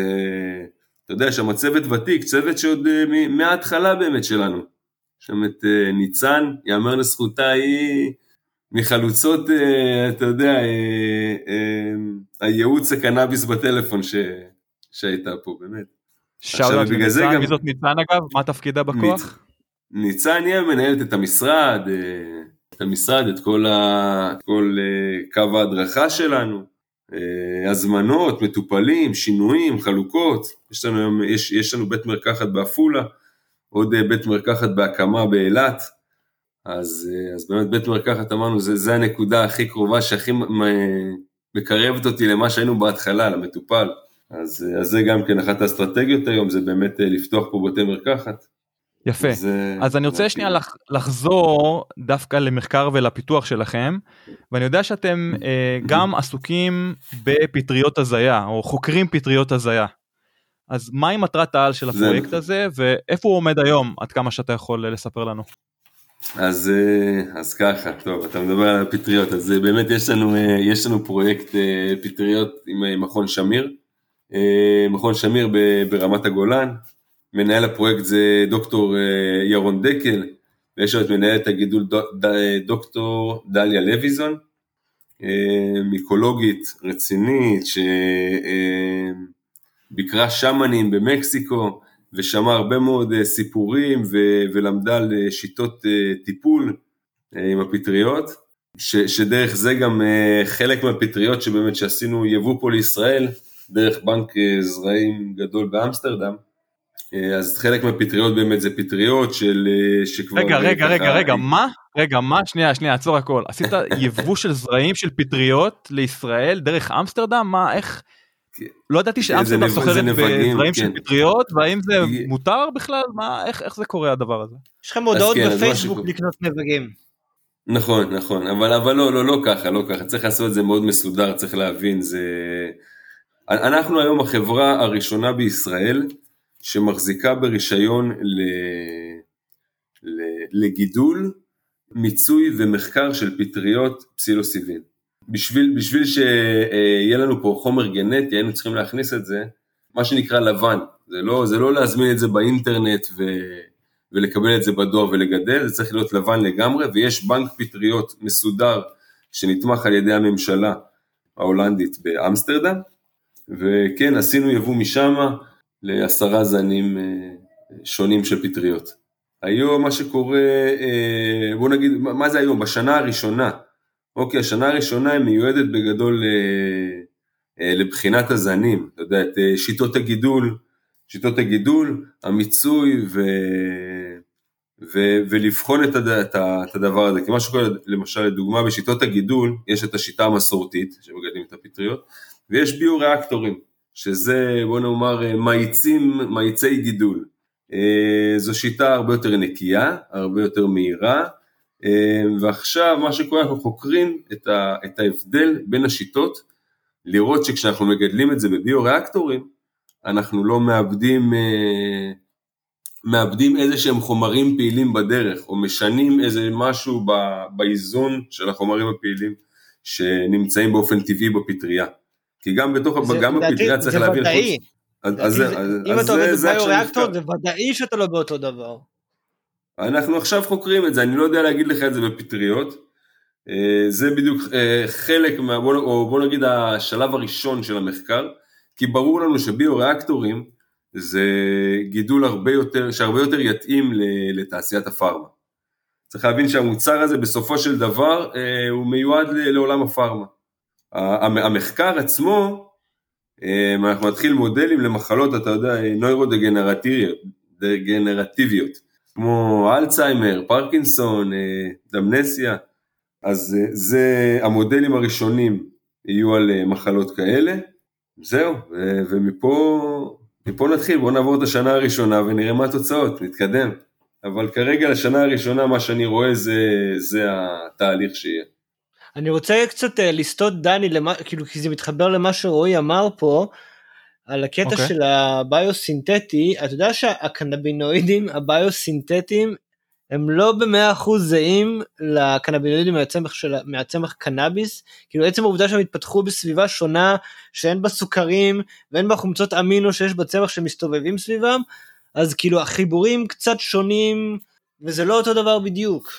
אתה יודע, שם צוות ותיק, צוות שעוד uh, מההתחלה באמת שלנו. שם את uh, ניצן, יאמר לזכותה, היא מחלוצות, uh, אתה יודע, הייעוץ הקנאביס בטלפון ש... שהייתה פה, באמת. שאלות לניצן, מי זאת ניצן אגב? מה תפקידה בכוח? ניצן היא מנהלת את המשרד, את המשרד, את כל, ה... כל קו ההדרכה שלנו. אה, הזמנות, מטופלים, שינויים, חלוקות, יש לנו, היום, יש, יש לנו בית מרקחת בעפולה, עוד אה, בית מרקחת בהקמה באילת, אז, אה, אז באמת בית מרקחת אמרנו, זה, זה הנקודה הכי קרובה שהכי מקרבת אותי למה שהיינו בהתחלה, למטופל. אז, אז זה גם כן אחת האסטרטגיות היום, זה באמת לפתוח פה בתי מרקחת. יפה, זה... אז אני רוצה שנייה לח, לחזור דווקא למחקר ולפיתוח שלכם, ואני יודע שאתם אה, גם <clears throat> עסוקים בפטריות הזיה, או חוקרים פטריות הזיה. אז מהי מה מטרת העל של הפרויקט זה... הזה, ואיפה הוא עומד היום, עד כמה שאתה יכול לספר לנו? אז, אה, אז ככה, טוב, אתה מדבר על הפטריות, אז אה, באמת יש לנו, אה, יש לנו פרויקט פטריות עם מכון שמיר, מכון שמיר ברמת הגולן, מנהל הפרויקט זה דוקטור ירון דקל, ויש לנו את מנהלת הגידול דוקטור דליה לויזון, מיקולוגית רצינית, שביקרה שמנים במקסיקו, ושמעה הרבה מאוד אה, סיפורים ולמדה על אה, שיטות אה, טיפול עם הפטריות, ש- שדרך זה גם חלק מהפטריות שבאמת שעשינו יבוא פה לישראל, דרך בנק זרעים גדול באמסטרדם, אז חלק מהפטריות באמת זה פטריות של שכבר... רגע, רגע, רגע, רגע, מה? רגע, מה? שנייה, שנייה, עצור הכל. עשית <laughs> יבוא של זרעים של פטריות לישראל דרך אמסטרדם? מה, איך... לא ידעתי שאמסטרדם סוחרת בדברים של כן. פטריות והאם זה מותר בכלל מה איך איך זה קורה הדבר הזה. יש לך מודעות כן, בפייסבוק לקנות נבגים. נכון נכון אבל אבל לא לא לא ככה לא ככה צריך לעשות את זה מאוד מסודר צריך להבין זה אנחנו היום החברה הראשונה בישראל שמחזיקה ברישיון ל... ל... לגידול מיצוי ומחקר של פטריות פסילוסיבין. בשביל, בשביל שיהיה לנו פה חומר גנטי, היינו צריכים להכניס את זה, מה שנקרא לבן. זה לא, זה לא להזמין את זה באינטרנט ו, ולקבל את זה בדואר ולגדל, זה צריך להיות לבן לגמרי, ויש בנק פטריות מסודר שנתמך על ידי הממשלה ההולנדית באמסטרדם, וכן, עשינו יבוא משם לעשרה זנים אה, שונים של פטריות. היום מה שקורה, אה, בוא נגיד, מה זה היום? בשנה הראשונה אוקיי, השנה הראשונה היא מיועדת בגדול אה, לבחינת הזנים, אתה יודע, את שיטות הגידול, שיטות הגידול, המיצוי ו... ו... ולבחון את, הד... את הדבר הזה, כי מה שקורה למשל לדוגמה בשיטות הגידול, יש את השיטה המסורתית שמגדלים את הפטריות, ויש ביו-ריאקטורים, שזה בוא נאמר מאיצים, מאיצי גידול. זו שיטה הרבה יותר נקייה, הרבה יותר מהירה, אמ, ועכשיו מה שקורה אנחנו חוקרים את, ה, את ההבדל בין השיטות, לראות שכשאנחנו מגדלים את זה בביו-ריאקטורים, אנחנו לא מאבדים, אה, מאבדים איזה שהם חומרים פעילים בדרך, או משנים איזה משהו באיזון של החומרים הפעילים שנמצאים באופן טבעי בפטריה. כי גם בתוך, זה, גם בפטריה צריך להבין... זה ודאי. אז, אז, אם אתה עובד בביו-ריאקטור זה ודאי שאתה לא באותו דבר. אנחנו עכשיו חוקרים את זה, אני לא יודע להגיד לך את זה בפטריות. אה, זה בדיוק אה, חלק, מה, או בוא נגיד השלב הראשון של המחקר, כי ברור לנו שביו-ריאקטורים זה גידול הרבה יותר, שהרבה יותר יתאים לתעשיית הפארמה. צריך להבין שהמוצר הזה בסופו של דבר אה, הוא מיועד לעולם הפארמה. המחקר עצמו, אנחנו נתחיל מודלים למחלות, אתה יודע, נוירודגנרטיביות. כמו אלצהיימר, פרקינסון, אה, דמנסיה, אז אה, זה המודלים הראשונים יהיו על אה, מחלות כאלה, זהו, ומפה מפה נתחיל, בואו נעבור את השנה הראשונה ונראה מה התוצאות, נתקדם. אבל כרגע לשנה הראשונה מה שאני רואה זה, זה התהליך שיהיה. אני רוצה קצת לסטות דני, למה, כאילו כי זה מתחבר למה שרועי אמר פה, על הקטע okay. אוקיי. של הביוסינתטי, אתה יודע שהקנבינואידים הביוסינתטיים הם לא במאה אחוז זהים לקנבינואידים מהצמח, של, מהצמח קנאביס, כאילו עצם העובדה שהם התפתחו בסביבה שונה, שאין בה סוכרים ואין בה חומצות אמינו שיש בצמח שמסתובבים סביבם, אז כאילו החיבורים קצת שונים וזה לא אותו דבר בדיוק.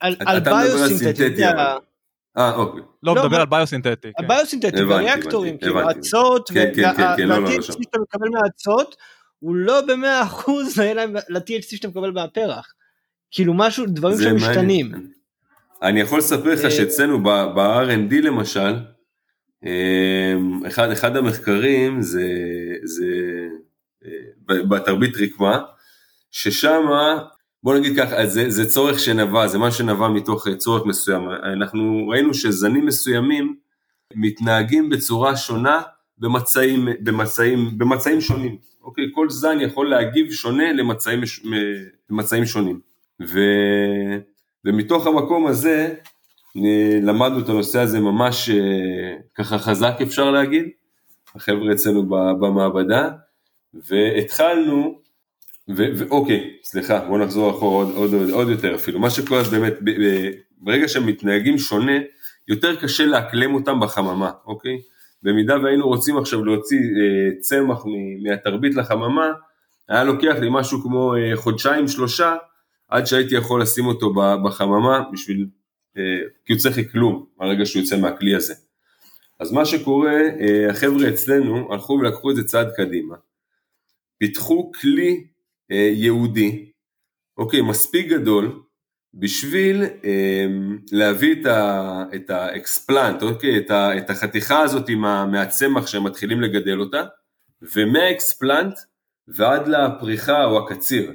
על, על ביוסינתטי. אה, אוקיי. לא, מדבר על ביוסינתטי. כן. ביוסינתטי, וריאקטורים, כאילו אצות, כן, כן, כן, לא, לא, לא שאתה מקבל מהאצות, הוא לא במאה אחוז <laughs> ל-THC שאתה מקבל מהפרח. כאילו משהו, דברים שמשתנים. אני יכול לספר לך אה, שאצלנו ב-R&D למשל, אמ, אחד, אחד המחקרים זה, זה אה, בתרבית רקמה, ששמה בוא נגיד ככה, זה, זה צורך שנבע, זה מה שנבע מתוך אה, צורך מסוים. אנחנו ראינו שזנים מסוימים מתנהגים בצורה שונה במצעים, במצעים, במצעים שונים. אוקיי, כל זן יכול להגיב שונה למצעים, למצעים שונים. ו, ומתוך המקום הזה אה, למדנו את הנושא הזה ממש אה, ככה חזק אפשר להגיד, החבר'ה אצלנו במעבדה, והתחלנו ואוקיי, סליחה, בוא נחזור אחורה עוד, עוד, עוד, עוד יותר אפילו. מה שקורה זה באמת, ב, ב, ברגע שהם מתנהגים שונה, יותר קשה לאקלם אותם בחממה, אוקיי? במידה והיינו רוצים עכשיו להוציא אה, צמח מהתרבית לחממה, היה לוקח לי משהו כמו אה, חודשיים שלושה עד שהייתי יכול לשים אותו בחממה בשביל, אה, כי הוא צריך כלום מהרגע שהוא יוצא מהכלי הזה. אז מה שקורה, אה, החבר'ה אצלנו הלכו ולקחו את זה צעד קדימה. פיתחו כלי יהודי, אוקיי, מספיק גדול, בשביל אה, להביא את האקספלנט, אוקיי, את, ה, את החתיכה הזאת מה, מהצמח שהם מתחילים לגדל אותה, ומהאקספלנט ועד לפריחה או הקציר.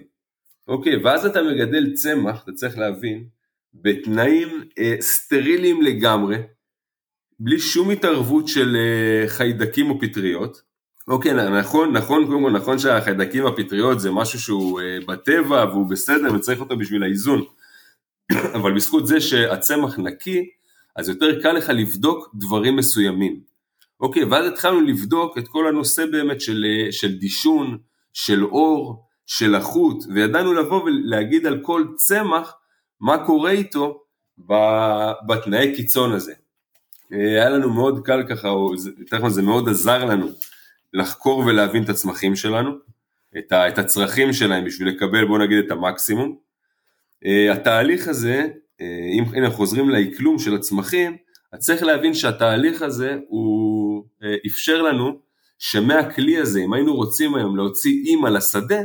אוקיי, ואז אתה מגדל צמח, אתה צריך להבין, בתנאים אה, סטריליים לגמרי, בלי שום התערבות של אה, חיידקים או פטריות. אוקיי, נכון, נכון, קודם כל נכון שהחיידקים והפטריות זה משהו שהוא אה, בטבע והוא בסדר וצריך אותו בשביל האיזון. <coughs> אבל בזכות זה שהצמח נקי, אז יותר קל לך לבדוק דברים מסוימים. אוקיי, ואז התחלנו לבדוק את כל הנושא באמת של, אה, של דישון, של אור, של לחות, וידענו לבוא ולהגיד על כל צמח מה קורה איתו בתנאי קיצון הזה. אה, היה לנו מאוד קל ככה, או נכון זה מאוד עזר לנו לחקור ולהבין את הצמחים שלנו, את, ה, את הצרכים שלהם בשביל לקבל בוא נגיד את המקסימום. Uh, התהליך הזה, uh, אם אנחנו חוזרים לאקלום של הצמחים, אז צריך להבין שהתהליך הזה הוא uh, אפשר לנו שמהכלי הזה, אם היינו רוצים היום להוציא אימא לשדה,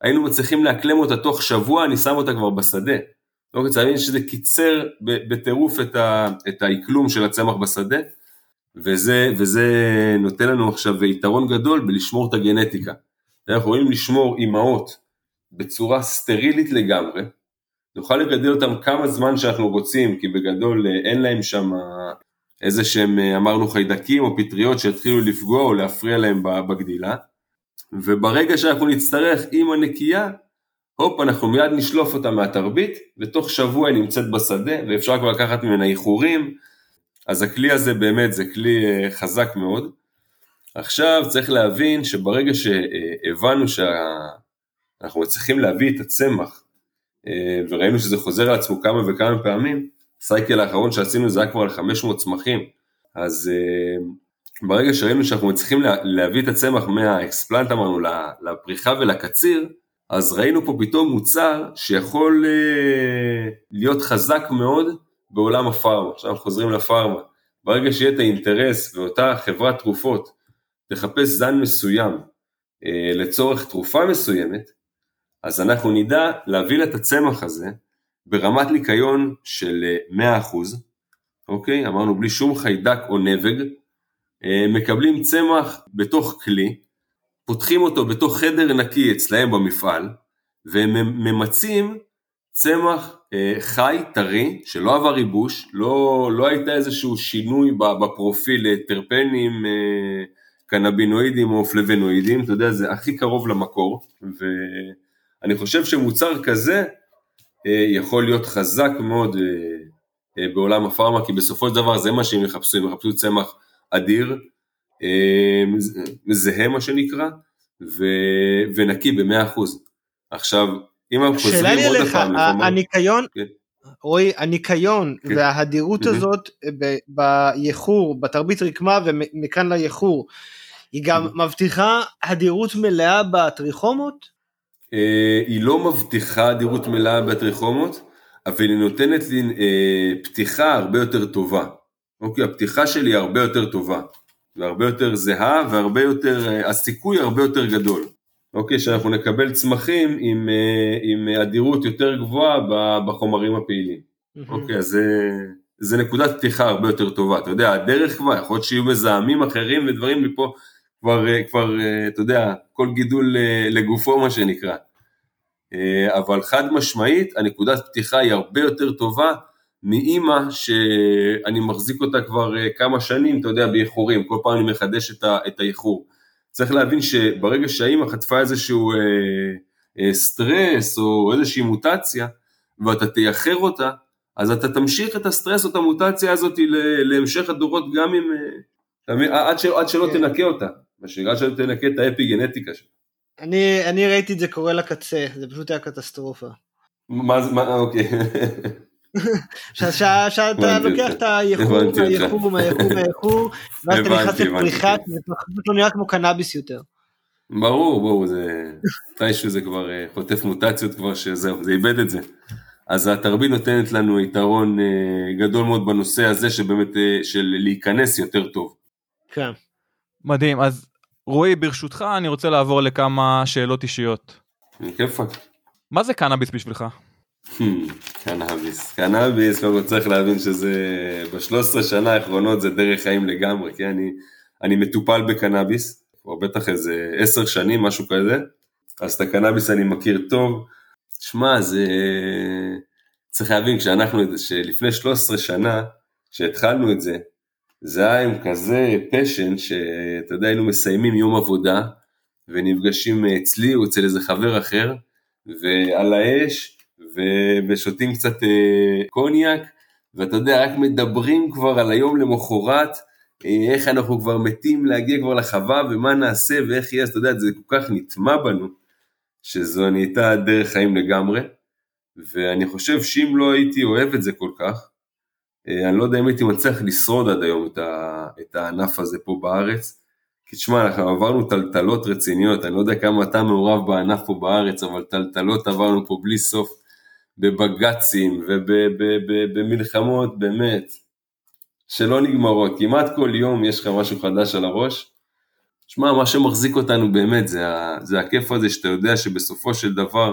היינו מצליחים לאקלם אותה תוך שבוע, אני שם אותה כבר בשדה. אוקיי, צריך להבין שזה קיצר בטירוף את, את האקלום של הצמח בשדה, וזה, וזה נותן לנו עכשיו יתרון גדול בלשמור את הגנטיקה. אנחנו יכולים לשמור אימהות בצורה סטרילית לגמרי, נוכל לגדל אותם כמה זמן שאנחנו רוצים, כי בגדול אה, אין להם שם איזה שהם אה, אמרנו חיידקים או פטריות שיתחילו לפגוע או להפריע להם בגדילה, וברגע שאנחנו נצטרך אימא נקייה, הופ, אנחנו מיד נשלוף אותה מהתרבית, ותוך שבוע היא נמצאת בשדה, ואפשר כבר לקחת ממנה איחורים, אז הכלי הזה באמת זה כלי אה, חזק מאוד. עכשיו צריך להבין שברגע שהבנו שאנחנו מצליחים להביא את הצמח, אה, וראינו שזה חוזר על עצמו כמה וכמה פעמים, הסייקל האחרון שעשינו זה היה כבר על 500 צמחים, אז אה, ברגע שראינו שאנחנו מצליחים להביא את הצמח מהאקספלנט אמרנו לפריחה ולקציר, אז ראינו פה פתאום מוצר שיכול להיות חזק מאוד בעולם הפארמה. עכשיו אנחנו חוזרים לפארמה. ברגע שיהיה את האינטרס ואותה חברת תרופות תחפש זן מסוים אה, לצורך תרופה מסוימת, אז אנחנו נדע להביא את הצמח הזה ברמת ניקיון של 100%, אה, אוקיי? אמרנו בלי שום חיידק או נבג, מקבלים צמח בתוך כלי, פותחים אותו בתוך חדר נקי אצלהם במפעל, והם ממצים צמח אה, חי, טרי, שלא עבר ייבוש, לא, לא הייתה איזשהו שינוי בפרופיל לטרפנים, אה, קנבינואידים או פלבנואידים, אתה יודע, זה הכי קרוב למקור, ואני חושב שמוצר כזה אה, יכול להיות חזק מאוד אה, אה, בעולם הפארמה, כי בסופו של דבר זה מה שהם יחפשו, הם יחפשו צמח אדיר, אה, זהה מה שנקרא, ו, ונקי ב-100%. עכשיו, אם אנחנו חוזרים עוד אליך, פעם, הניקיון, כן. רועי, הניקיון כן. וההדירות mm-hmm. הזאת באיחור, בתרבית רקמה ומכאן לאיחור, היא גם mm-hmm. מבטיחה הדירות מלאה בטריכומות? אה, היא לא מבטיחה הדירות מלאה בטריכומות, אבל היא נותנת לי אה, פתיחה הרבה יותר טובה. אוקיי, הפתיחה שלי היא הרבה יותר טובה. והרבה יותר זהה והרבה יותר, אה, הסיכוי הרבה יותר גדול. אוקיי, שאנחנו נקבל צמחים עם, אה, עם אדירות יותר גבוהה בחומרים הפעילים. אוקיי, אז זה, זה נקודת פתיחה הרבה יותר טובה. אתה יודע, הדרך כבר, יכול להיות שיהיו מזהמים אחרים ודברים מפה, כבר, אה, כבר, אתה יודע, כל גידול לגופו מה שנקרא. אבל חד משמעית, הנקודת פתיחה היא הרבה יותר טובה מאימא שאני מחזיק אותה כבר אה, כמה שנים, אתה יודע, באיחורים, כל פעם אני מחדש את האיחור. צריך להבין שברגע שהאימא חטפה איזשהו אה, אה, סטרס או איזושהי מוטציה, ואתה תייחר אותה, אז אתה תמשיך את הסטרס או את המוטציה הזאת להמשך הדורות גם אם... אה, עד, ש, עד שלא כן. תנקה אותה, עד שלא תנקה את האפי גנטיקה שלה. אני, אני ראיתי את זה קורה לקצה, זה פשוט היה קטסטרופה. מה זה, מה, אוקיי. <laughs> שאתה לוקח את היחור, היחור, היחור, היחור, ואז אתה נכנס לפריחה, זה פשוט לא נראה כמו קנאביס יותר. ברור, ברור, זה... מתישהו זה כבר אה, חוטף מוטציות כבר שזהו, זה איבד את זה. אז התרבית נותנת לנו יתרון אה, גדול מאוד בנושא הזה שבאמת, אה, של להיכנס יותר טוב. כן. מדהים, אז רועי, ברשותך אני רוצה לעבור לכמה שאלות אישיות. כיפאק. מה זה קנאביס בשבילך? Hmm, קנאביס. קנאביס, קודם כל צריך להבין שזה, ב-13 שנה האחרונות זה דרך חיים לגמרי, כי אני, אני מטופל בקנאביס, כבר בטח איזה 10 שנים, משהו כזה, אז את הקנאביס אני מכיר טוב. שמע, זה... צריך להבין, כשאנחנו, שלפני 13 שנה, כשהתחלנו את זה, זה היה עם כזה פשן, שאתה יודע, היינו מסיימים יום עבודה, ונפגשים אצלי או אצל איזה חבר אחר, ועל האש, ושותים קצת אה, קוניאק, ואתה יודע, רק מדברים כבר על היום למחרת, אה, איך אנחנו כבר מתים להגיע כבר לחווה, ומה נעשה, ואיך יהיה, אז אתה יודע, זה כל כך נטמע בנו, שזו נהייתה דרך חיים לגמרי, ואני חושב שאם לא הייתי אוהב את זה כל כך, אה, אני לא יודע אם הייתי מצליח לשרוד עד היום את, ה, את הענף הזה פה בארץ, כי תשמע, אנחנו עברנו טלטלות רציניות, אני לא יודע כמה אתה מעורב בענף פה בארץ, אבל טלטלות עברנו פה בלי סוף, בבג"צים ובמלחמות באמת, שלא נגמרות, כמעט כל יום יש לך משהו חדש על הראש. שמע, מה שמחזיק אותנו באמת זה, זה הכיף הזה שאתה יודע שבסופו של דבר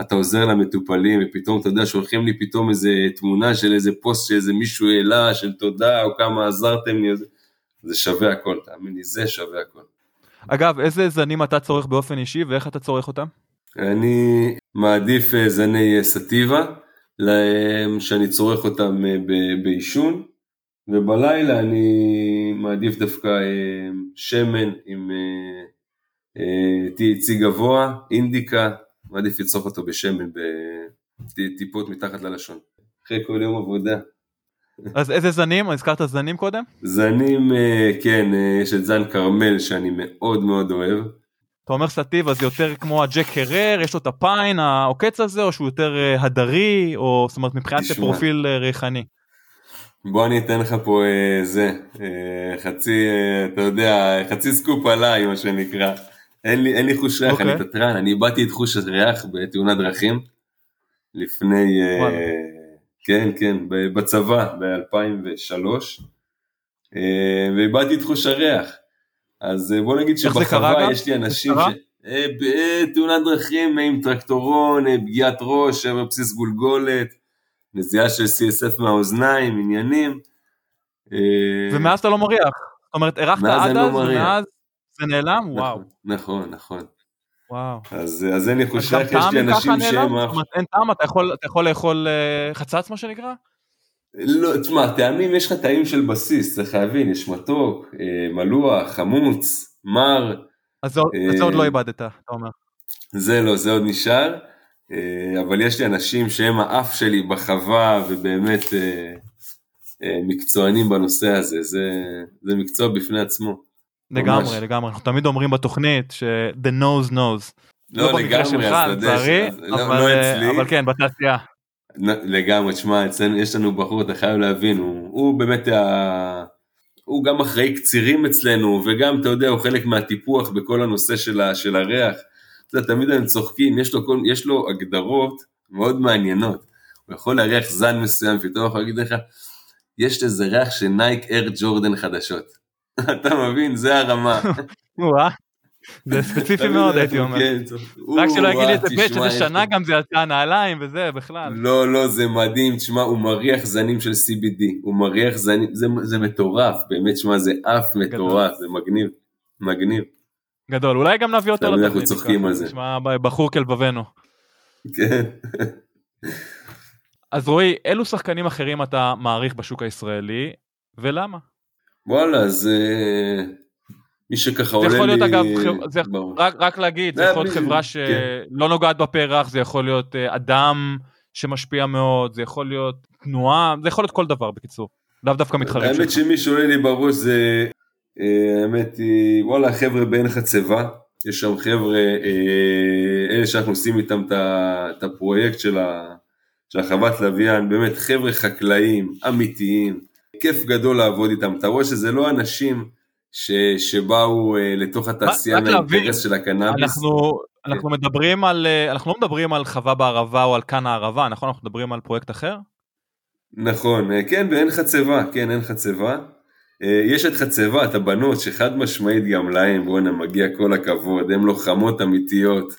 אתה עוזר למטופלים ופתאום אתה יודע שולחים לי פתאום איזה תמונה של איזה פוסט שאיזה מישהו העלה של תודה או כמה עזרתם לי, זה שווה הכל, תאמין לי, זה שווה הכל. אגב, איזה זנים אתה צורך באופן אישי ואיך אתה צורך אותם? אני מעדיף אה, זני אה, סטיבה, שאני צורך אותם אה, בעישון, ובלילה אני מעדיף דווקא שמן עם THC גבוה, אינדיקה, מעדיף לצרוך אותו בשמן בטיפות מתחת ללשון. אחרי כל יום עבודה. אז איזה זנים? הזכרת זנים קודם? זנים, כן, יש את זן כרמל שאני מאוד מאוד אוהב. אתה אומר סאטיבה זה יותר כמו ה Jack Herer, יש לו את ה pine העוקץ הזה, או שהוא יותר אה, הדרי, או זאת אומרת מבחינת פרופיל אה, ריחני. בוא אני אתן לך פה אה, זה, אה, חצי, אה, אתה יודע, חצי סקופ עליי מה שנקרא. אין לי, אין לי חוש ריח, אני תתרן, אוקיי. אני איבדתי את חוש הריח בתאונת דרכים לפני, אה, כן, כן, בצבא ב-2003, אה, ואיבדתי את חוש הריח. אז אה, בוא נגיד שבחווה יש לי אנשים ש... תאונת דרכים עם טרקטורון, פגיעת ראש, בבסיס גולגולת, נזיעה של CSF מהאוזניים, עניינים. ומאז אתה לא מריח. זאת אומרת, ארחת עד אז, ומאז זה נעלם? נכון, וואו. נכון, נכון. וואו. אז, אז אין לי חושך, יש לי אנשים שהם... אין טעם, אתה יכול, לאכול חצץ מה שנקרא? לא, תשמע, טעמים, יש לך טעים של בסיס, צריך להבין, יש מתוק, אה, מלוח, חמוץ, מר. אז זה, אה, עוד לא איבדת, אתה אומר. זה לא, זה עוד נשאר, אה, אבל יש לי אנשים שהם האף שלי בחווה, ובאמת אה, אה, מקצוענים בנושא הזה, זה, זה מקצוע בפני עצמו. לגמרי, ממש. לגמרי, אנחנו תמיד אומרים בתוכנית ש- the nose knows. לא, לא לגמרי, אז אתה יודע, לא, לא אצלי. אבל כן, בתעשייה. לגמרי, תשמע, אצלנו יש לנו בחור, אתה חייב להבין, הוא, הוא באמת, ה... הוא גם אחראי קצירים אצלנו, וגם, אתה יודע, הוא חלק מהטיפוח בכל הנושא של, ה, של הריח. אתה יודע, תמיד הם צוחקים, יש לו, כל, יש לו הגדרות מאוד מעניינות. הוא יכול להריח זן מסוים, פתאום יכול להגיד לך, יש לזה ריח של נייק אר ג'ורדן חדשות. <laughs> אתה מבין? זה הרמה. <laughs> זה <laughs> ספציפי מאוד הייתי אומר. כן, רק שלא יגיד לי את זה שזה שנה גם זה יצא נעליים וזה בכלל. לא לא זה מדהים תשמע הוא מריח זנים של CBD הוא מריח זנים זה מטורף באמת תשמע זה אף מטורף זה מגניב מגניב. גדול אולי גם נביא אותו לתוכנית. אנחנו צוחקים על זה. תשמע בחור כלבבנו. כן. אז רועי אילו שחקנים אחרים אתה מעריך בשוק הישראלי ולמה? וואלה זה מי שככה עולה לי... זה יכול להיות אגב, זה, רק, רק להגיד, זה יכול להיות חברה כן. שלא נוגעת בפרח, זה יכול להיות אה, אדם שמשפיע מאוד, זה יכול להיות תנועה, זה יכול להיות כל דבר בקיצור, לאו דווקא מתחרים. האמת שמי שעולה לי בראש זה, אה, האמת היא, וואלה חבר'ה בעין חצבה, יש שם חבר'ה, אה, אלה שאנחנו עושים איתם את הפרויקט של, ה, של החוות לוויין, באמת חבר'ה חקלאים, אמיתיים, כיף גדול לעבוד איתם, אתה רואה שזה לא אנשים ש, שבאו אה, לתוך התעשייה מהאינטרס של הקנאביס. אנחנו, אנחנו מדברים על, אה, אנחנו לא מדברים על חווה בערבה או על כאן הערבה, נכון? אנחנו מדברים על פרויקט אחר? נכון, כן, ואין חצבה, כן, אין חצבה. יש את חצבת, הבנות, שחד משמעית גם להם, בואנה, מגיע כל הכבוד, הן לוחמות אמיתיות,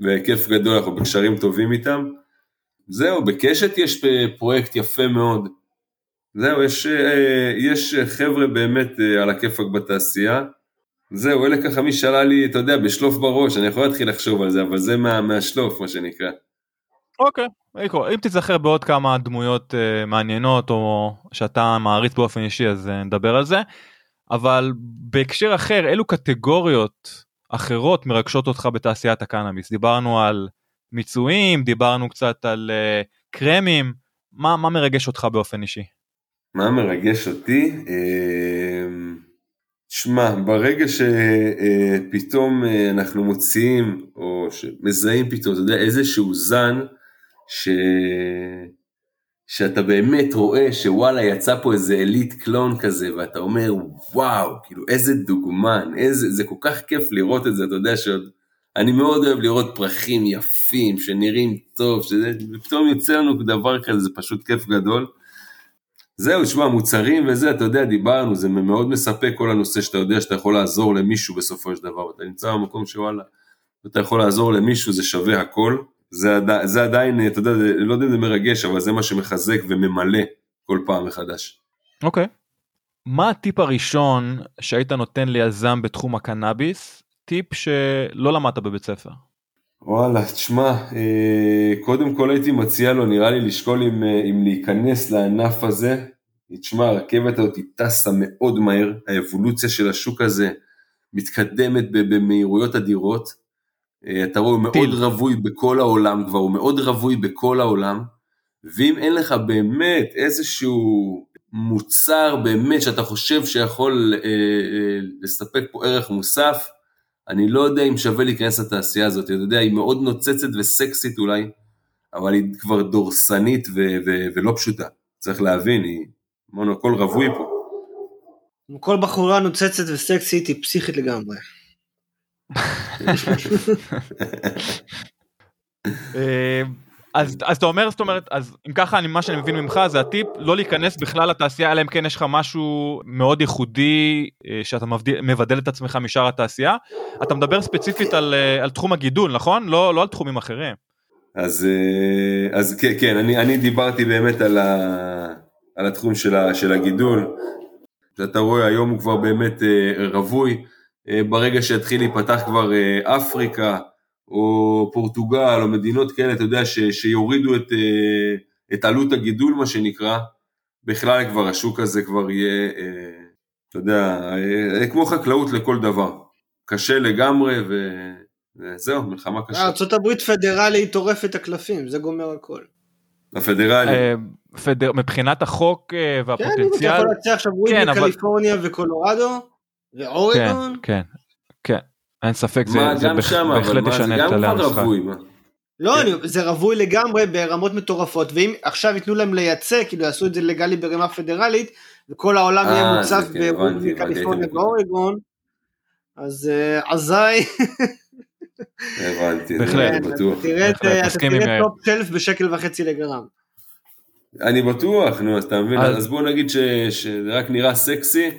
וכיף גדול, אנחנו בקשרים טובים איתם. זהו, בקשת יש פרויקט יפה מאוד. זהו, יש, יש חבר'ה באמת על הכיפאק בתעשייה. זהו, אלה ככה מי שאלה לי, אתה יודע, בשלוף בראש, אני יכול להתחיל לחשוב על זה, אבל זה מה, מהשלוף, מה שנקרא. אוקיי, אם תיזכר בעוד כמה דמויות מעניינות או שאתה מעריץ באופן אישי אז נדבר על זה. אבל בהקשר אחר אילו קטגוריות אחרות מרגשות אותך בתעשיית הקנאביס דיברנו על מיצויים דיברנו קצת על קרמים מה מה מרגש אותך באופן אישי. מה מרגש אותי? שמע, ברגע שפתאום אנחנו מוציאים או שמזהים פתאום, אתה יודע, איזשהו זן ש... שאתה באמת רואה שוואלה יצא פה איזה אליט קלון כזה ואתה אומר וואו כאילו איזה דוגמן איזה זה כל כך כיף לראות את זה אתה יודע שעוד אני מאוד אוהב לראות פרחים יפים שנראים טוב שזה פתאום יוצא לנו דבר כזה זה פשוט כיף גדול. זהו תשמע מוצרים וזה אתה יודע דיברנו זה מאוד מספק כל הנושא שאתה יודע שאתה יכול לעזור למישהו בסופו של דבר אתה נמצא במקום שוואלה אתה יכול לעזור למישהו זה שווה הכל זה, עדי, זה עדיין, אתה יודע, לא יודע אם זה מרגש, אבל זה מה שמחזק וממלא כל פעם מחדש. אוקיי. Okay. מה הטיפ הראשון שהיית נותן ליזם בתחום הקנאביס? טיפ שלא למדת בבית ספר. וואלה, תשמע, אה, קודם כל הייתי מציע לו, נראה לי לשקול אם, אה, אם להיכנס לענף הזה. תשמע, הרכבת הזאת טסה מאוד מהר, האבולוציה של השוק הזה מתקדמת במהירויות אדירות. אה, אתה רואה, הוא מאוד רווי בכל העולם כבר, הוא מאוד רווי בכל העולם, ואם אין לך באמת איזשהו מוצר באמת שאתה חושב שיכול אה, אה, לספק פה ערך מוסף, אני לא יודע אם שווה להיכנס לתעשייה הזאת, אתה יודע, היא מאוד נוצצת וסקסית אולי, אבל היא כבר דורסנית ו- ו- ולא פשוטה, צריך להבין, היא, אמרנו, הכל רווי פה. כל בחורה נוצצת וסקסית היא פסיכית לגמרי. אה, אז אז אתה אומר זאת אומרת אז אם ככה אני מה שאני מבין ממך זה הטיפ לא להיכנס בכלל לתעשייה אלא אם כן יש לך משהו מאוד ייחודי אה, שאתה מבדיל, מבדל את עצמך משאר התעשייה אתה מדבר ספציפית על, אה, על תחום הגידול נכון לא לא על תחומים אחרים. אז אז כן כן אני אני דיברתי באמת על, ה, על התחום של, ה, של הגידול. אתה רואה היום הוא כבר באמת רווי אה, ברגע שיתחיל להיפתח כבר אה, אפריקה או פורטוגל או מדינות כאלה, אתה יודע, ש, שיורידו את, אה, את עלות הגידול מה שנקרא, בכלל כבר השוק הזה כבר יהיה, אתה יודע, כמו חקלאות לכל דבר. קשה לגמרי ו... וזהו, מלחמה קשה. ארה"ב פדרלית טורפת הקלפים, זה גומר הכל. הפדרלי. מבחינת החוק והפוטנציאל. כן, אתה יכול להציע עכשיו וויד כן, מקליפורניה וקולורדו. ואורגון? כן, כן, כן, אין ספק, זה, זה בהחלט ישנה את כללי המשחק. לא, אני, זה רווי לגמרי ברמות מטורפות, ואם עכשיו ייתנו להם לייצא, כאילו יעשו את זה לגלי ברמה פדרלית, וכל העולם יהיה אה, מוצף כן, בקליפורניה ואורגון, אז אזי... הבנתי, בהחלט, בטוח. תראה אה, top shelf בשקל וחצי לגרם. אני בטוח, נו, אז אתה מבין, אז בוא נגיד שזה רק נראה סקסי, אה,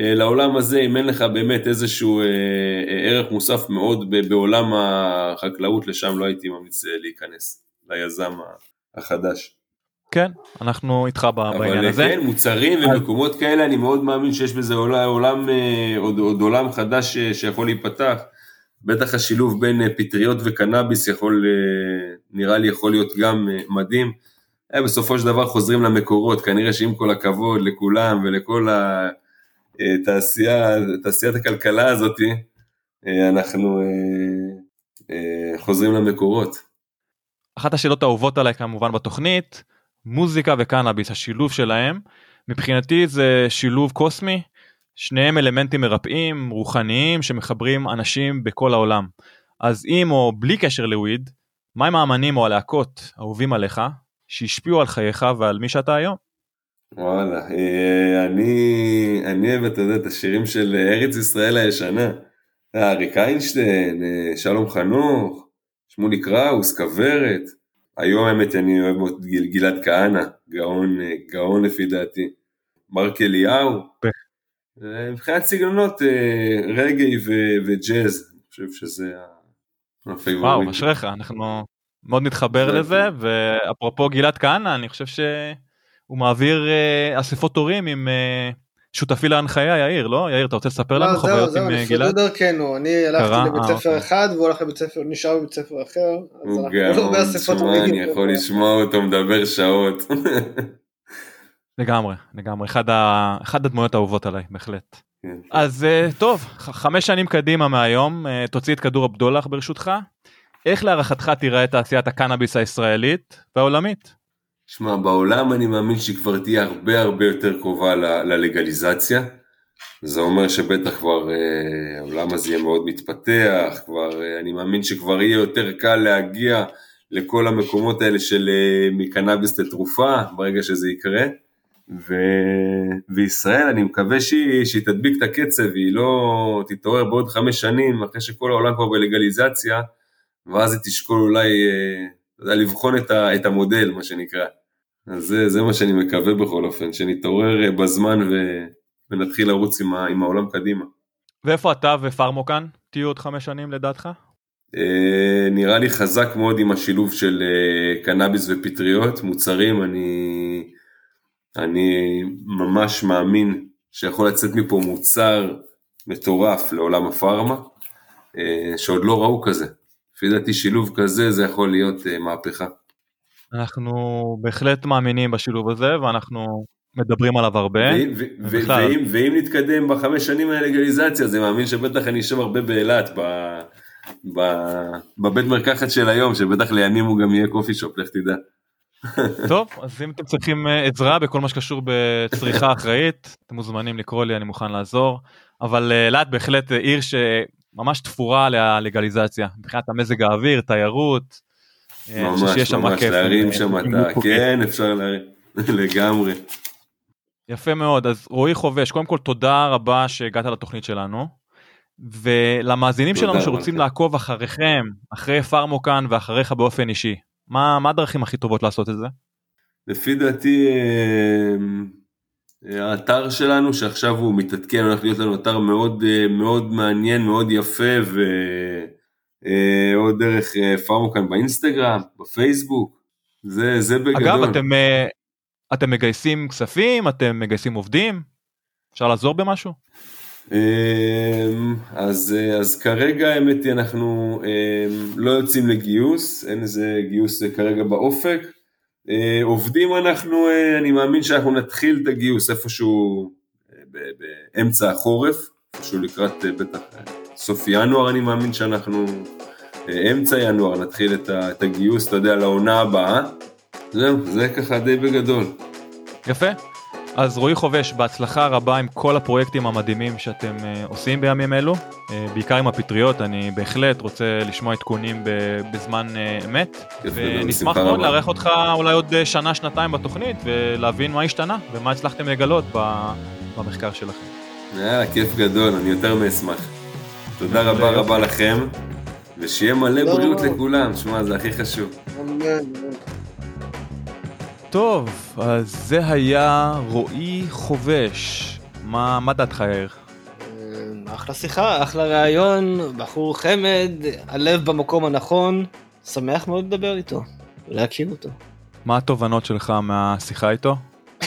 לעולם הזה אם אין לך באמת איזשהו אה, אה, ערך מוסף מאוד בעולם החקלאות לשם לא הייתי ממליץ להיכנס ליזם החדש. כן אנחנו איתך בעניין הזה. אבל כן מוצרים ומקומות כאלה אני מאוד מאמין שיש בזה עולם, עולם עוד, עוד עולם חדש שיכול להיפתח. בטח השילוב בין פטריות וקנאביס יכול נראה לי יכול להיות גם מדהים. בסופו של דבר חוזרים למקורות כנראה שעם כל הכבוד לכולם ולכל ה... תעשייה, תעשיית הכלכלה הזאתי, אה, אנחנו אה, אה, חוזרים למקורות. אחת השאלות האהובות עליי כמובן בתוכנית, מוזיקה וקנאביס, השילוב שלהם, מבחינתי זה שילוב קוסמי, שניהם אלמנטים מרפאים, רוחניים, שמחברים אנשים בכל העולם. אז עם או בלי קשר לוויד, מהם האמנים או הלהקות האהובים עליך, שהשפיעו על חייך ועל מי שאתה היום? וואלה, אה, אני, אני אוהב, אתה יודע, את השירים של ארץ ישראל הישנה. אריק איינשטיין, אה, שלום חנוך, שמולי קראוס, כוורת. היום האמת אני אוהב מאוד גיל, גלעד כהנא, גאון, אה, גאון לפי דעתי. מרק אליהו. מבחינת סגנונות רגאיי וג'אז, אני חושב שזה ה favorite. וואו, אשריך, אנחנו מאוד נתחבר לזה, ואפרופו גלעד כהנא, אני חושב שהוא מעביר uh, אספות הורים עם uh, שותפי להנחיה יאיר, לא? יאיר, אתה רוצה לספר לנו לא, חוויות עם אה, גלעד? זהו, זהו, דרכנו, אני הלכתי לבית ספר אוקיי. אחד והוא הלך לבית ספר, נשאר בבית ספר אחר, אספות הורים. אני יכול לשמוע אותו מדבר שעות. <laughs> לגמרי, לגמרי, אחד, ה... אחד הדמויות האהובות עליי, בהחלט. כן. אז טוב, חמש שנים קדימה מהיום, תוציא את כדור הבדולח ברשותך. איך להערכתך תיראה תעשיית הקנאביס הישראלית והעולמית? שמע, בעולם אני מאמין שהיא כבר תהיה הרבה הרבה יותר קרובה ללגליזציה. זה אומר שבטח כבר אה, העולם הזה יהיה מאוד מתפתח, כבר, אה, אני מאמין שכבר יהיה יותר קל להגיע לכל המקומות האלה של אה, מקנאביס לתרופה, ברגע שזה יקרה. ו... וישראל, אני מקווה שהיא, שהיא תדביק את הקצב, היא לא תתעורר בעוד חמש שנים, אחרי שכל העולם כבר בלגליזציה, ואז היא תשקול אולי, אה, אתה יודע, לבחון את, ה, את המודל, מה שנקרא. אז זה, זה מה שאני מקווה בכל אופן, שנתעורר אה, בזמן ו, ונתחיל לרוץ עם, ה, עם העולם קדימה. ואיפה אתה ופרמוקן תהיו עוד חמש שנים לדעתך? אה, נראה לי חזק מאוד עם השילוב של אה, קנאביס ופטריות, מוצרים, אני, אני ממש מאמין שיכול לצאת מפה מוצר מטורף לעולם הפארמה, אה, שעוד לא ראו כזה. לפי דעתי שילוב כזה זה יכול להיות uh, מהפכה. אנחנו בהחלט מאמינים בשילוב הזה ואנחנו מדברים עליו הרבה. ואם, ואם, ואם נתקדם בחמש שנים מהלגליזציה זה מאמין שבטח אני אשב הרבה באילת בבית מרקחת של היום שבטח לימים הוא גם יהיה קופי שופ לך תדע. <laughs> טוב אז אם אתם צריכים אה, עזרה בכל מה שקשור בצריכה <laughs> אחראית אתם מוזמנים לקרוא לי אני מוכן לעזור אבל אה, אילת בהחלט עיר ש... ממש תפורה ללגליזציה מבחינת המזג האוויר תיירות. אה, ממש ממש להרים שם אתה כן אפשר להרים <laughs> לגמרי. יפה מאוד אז רועי חובש קודם כל תודה רבה שהגעת לתוכנית שלנו. ולמאזינים שלנו שרוצים לכם. לעקוב אחריכם אחרי פארמוקן ואחריך באופן אישי מה מה הדרכים הכי טובות לעשות את זה. לפי דעתי אה, האתר שלנו שעכשיו הוא מתעדכן, הולך להיות לנו אתר מאוד אה, מאוד מעניין, מאוד יפה ועוד אה, דרך אה, פארמוקן באינסטגרם, בפייסבוק, זה, זה בגדול. אגב, אתם, אתם מגייסים כספים, אתם מגייסים עובדים? אפשר לעזור במשהו? אז, אז כרגע האמת היא אנחנו לא יוצאים לגיוס, אין איזה גיוס כרגע באופק. אה, עובדים אנחנו, אה, אני מאמין שאנחנו נתחיל את הגיוס איפשהו אה, באמצע החורף, איפשהו לקראת בטח סוף ינואר אני מאמין שאנחנו, אמצע ינואר נתחיל את הגיוס, אתה יודע, לעונה הבאה. זהו, זה ככה די בגדול. יפה. אז רועי חובש, בהצלחה רבה עם כל הפרויקטים המדהימים שאתם uh, עושים בימים אלו, uh, בעיקר עם הפטריות, אני בהחלט רוצה לשמוע עדכונים בזמן uh, אמת, ונשמח מאוד לארח אותך אולי עוד שנה, שנתיים בתוכנית, ולהבין מה השתנה ומה הצלחתם לגלות במחקר שלכם. יאללה, כיף גדול, אני יותר מאשמח. תודה רבה רבה לכם, ושיהיה מלא לא. בריאות לכולם, שמע, זה הכי חשוב. טוב, אז זה היה רועי חובש. מה, מה דעתך יאיר? אה, אחלה שיחה, אחלה ראיון, בחור חמד, הלב במקום הנכון, שמח מאוד לדבר איתו ולהכיר אותו. מה התובנות שלך מהשיחה איתו?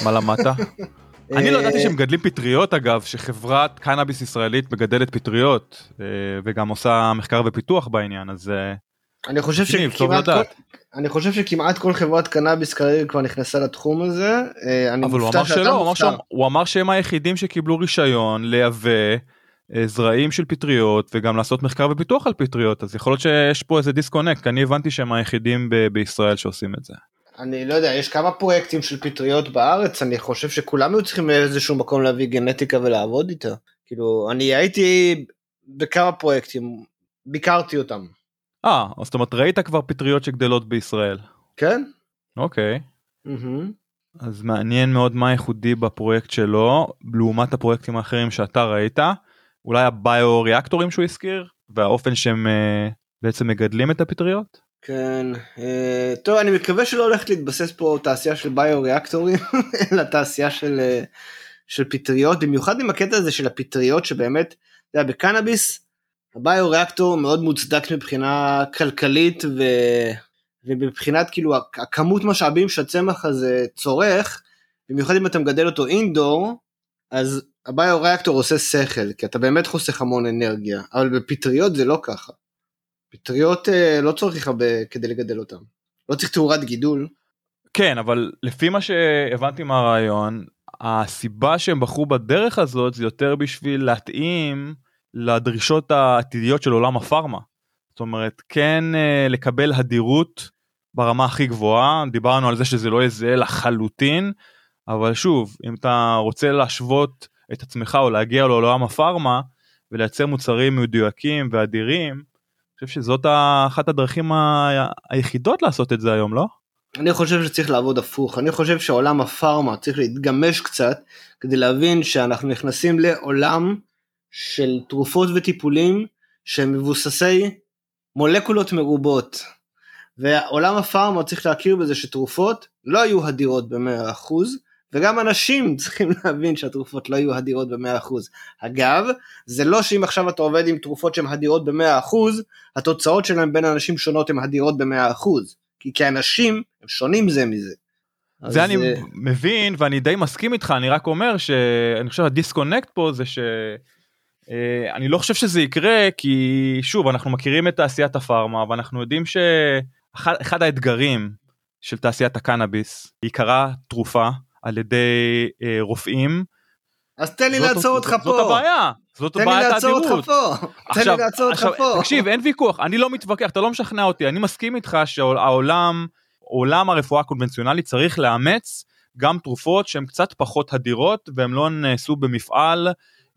מה למדת? <laughs> אני לא ידעתי שהם מגדלים פטריות אגב, שחברת קנאביס ישראלית מגדלת פטריות אה, וגם עושה מחקר ופיתוח בעניין, אז אה, אני חושב שכמעט כל, אני חושב שכמעט כל חברת קנאביס כרגע כבר נכנסה לתחום הזה. אה, אבל הוא אמר שלא, הוא אמר, שהוא, הוא אמר שהם היחידים שקיבלו רישיון לייבא אה, זרעים של פטריות וגם לעשות מחקר ופיתוח על פטריות אז יכול להיות שיש פה איזה דיסקונקט אני הבנתי שהם היחידים ב- בישראל שעושים את זה. אני לא יודע, יש כמה פרויקטים של פטריות בארץ, אני חושב שכולם היו צריכים מאיזשהו מקום להביא גנטיקה ולעבוד איתה. כאילו, אני הייתי בכמה פרויקטים, ביקרתי אותם. אה, זאת אומרת ראית כבר פטריות שגדלות בישראל. כן? אוקיי. Mm-hmm. אז מעניין מאוד מה ייחודי בפרויקט שלו לעומת הפרויקטים האחרים שאתה ראית. אולי הביו-ריאקטורים שהוא הזכיר והאופן שהם uh, בעצם מגדלים את הפטריות? כן, uh, טוב אני מקווה שלא הולכת להתבסס פה תעשייה של ביו-ריאקטורים <laughs> אלא תעשייה של, uh, של פטריות במיוחד עם הקטע הזה של הפטריות שבאמת, אתה יודע, בקנאביס הביו-ריאקטור מאוד מוצדק מבחינה כלכלית ו... ומבחינת כאילו הכמות משאבים שהצמח הזה צורך, במיוחד אם אתה מגדל אותו אינדור, אז הביו-ריאקטור עושה שכל, כי אתה באמת חוסך המון אנרגיה, אבל בפטריות זה לא ככה. פטריות אה, לא צריך הרבה כדי לגדל אותן. לא צריך תאורת גידול. כן, אבל לפי מה שהבנתי מהרעיון, הסיבה שהם בחרו בדרך הזאת זה יותר בשביל להתאים לדרישות העתידיות של עולם הפארמה. זאת אומרת, כן אה, לקבל הדירות ברמה הכי גבוהה, דיברנו על זה שזה לא יהיה זהה לחלוטין, אבל שוב, אם אתה רוצה להשוות את עצמך או להגיע לעולם הפארמה ולייצר מוצרים מדויקים ואדירים, חושב שזאת אחת הדרכים ה... היחידות לעשות את זה היום, לא? אני חושב שצריך לעבוד הפוך, אני חושב שעולם הפארמה צריך להתגמש קצת כדי להבין שאנחנו נכנסים לעולם של תרופות וטיפולים שהם מבוססי מולקולות מרובות. ועולם הפארמה צריך להכיר בזה שתרופות לא היו הדירות ב-100% וגם אנשים <laughs> צריכים להבין שהתרופות לא יהיו הדירות ב-100%. אגב, זה לא שאם עכשיו אתה עובד עם תרופות שהן הדירות ב-100%, התוצאות שלהם בין אנשים שונות הן הדירות ב-100%. כי כאנשים הם שונים זה מזה. זה אני אה, מבין ואני די מסכים איתך, אני רק אומר שאני חושב הדיסקונקט פה זה ש... אה, אני לא חושב שזה יקרה כי שוב אנחנו מכירים את תעשיית הפארמה ואנחנו יודעים שאחד האתגרים של תעשיית הקנאביס היא עיקרה תרופה על ידי אה, רופאים. אז תן לי לעצור אותך פה. זאת הבעיה. זאת בעיית האדירות. תן לי לעצור אותך פה. תן לי לעצור אותך פה. תקשיב אין ויכוח אני לא מתווכח אתה לא משכנע אותי אני מסכים איתך שהעולם עולם הרפואה הקונבנציונלית צריך לאמץ גם תרופות שהן קצת פחות הדירות והן לא נעשו במפעל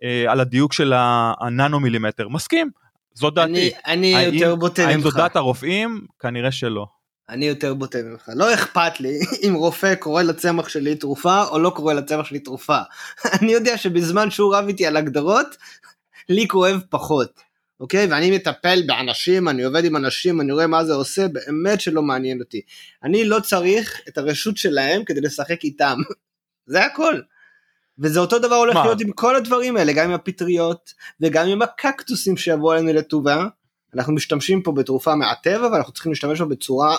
אה, על הדיוק של הננו מילימטר מסכים זאת דעתי. אני, אני האם, יותר בוטה ממך. האם זאת דעת הרופאים? כנראה שלא. אני יותר בוטה ממך. לא אכפת לי <laughs> אם רופא קורא לצמח שלי תרופה או לא קורא לצמח שלי תרופה. <laughs> אני יודע שבזמן שהוא רב איתי על הגדרות, לי כואב פחות. אוקיי? ואני מטפל באנשים, אני עובד עם אנשים, אני רואה מה זה עושה, באמת שלא מעניין אותי. אני לא צריך את הרשות שלהם כדי לשחק איתם. <laughs> זה הכל. וזה אותו דבר הולך מה? להיות עם כל הדברים האלה, גם עם הפטריות וגם עם הקקטוסים שיבואו עלינו לטובה. אנחנו משתמשים פה בתרופה מהטבע ואנחנו צריכים להשתמש בה בצורה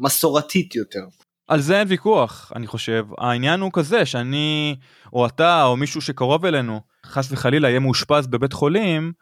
מסורתית יותר. על זה אין ויכוח אני חושב העניין הוא כזה שאני או אתה או מישהו שקרוב אלינו חס וחלילה יהיה מאושפז בבית חולים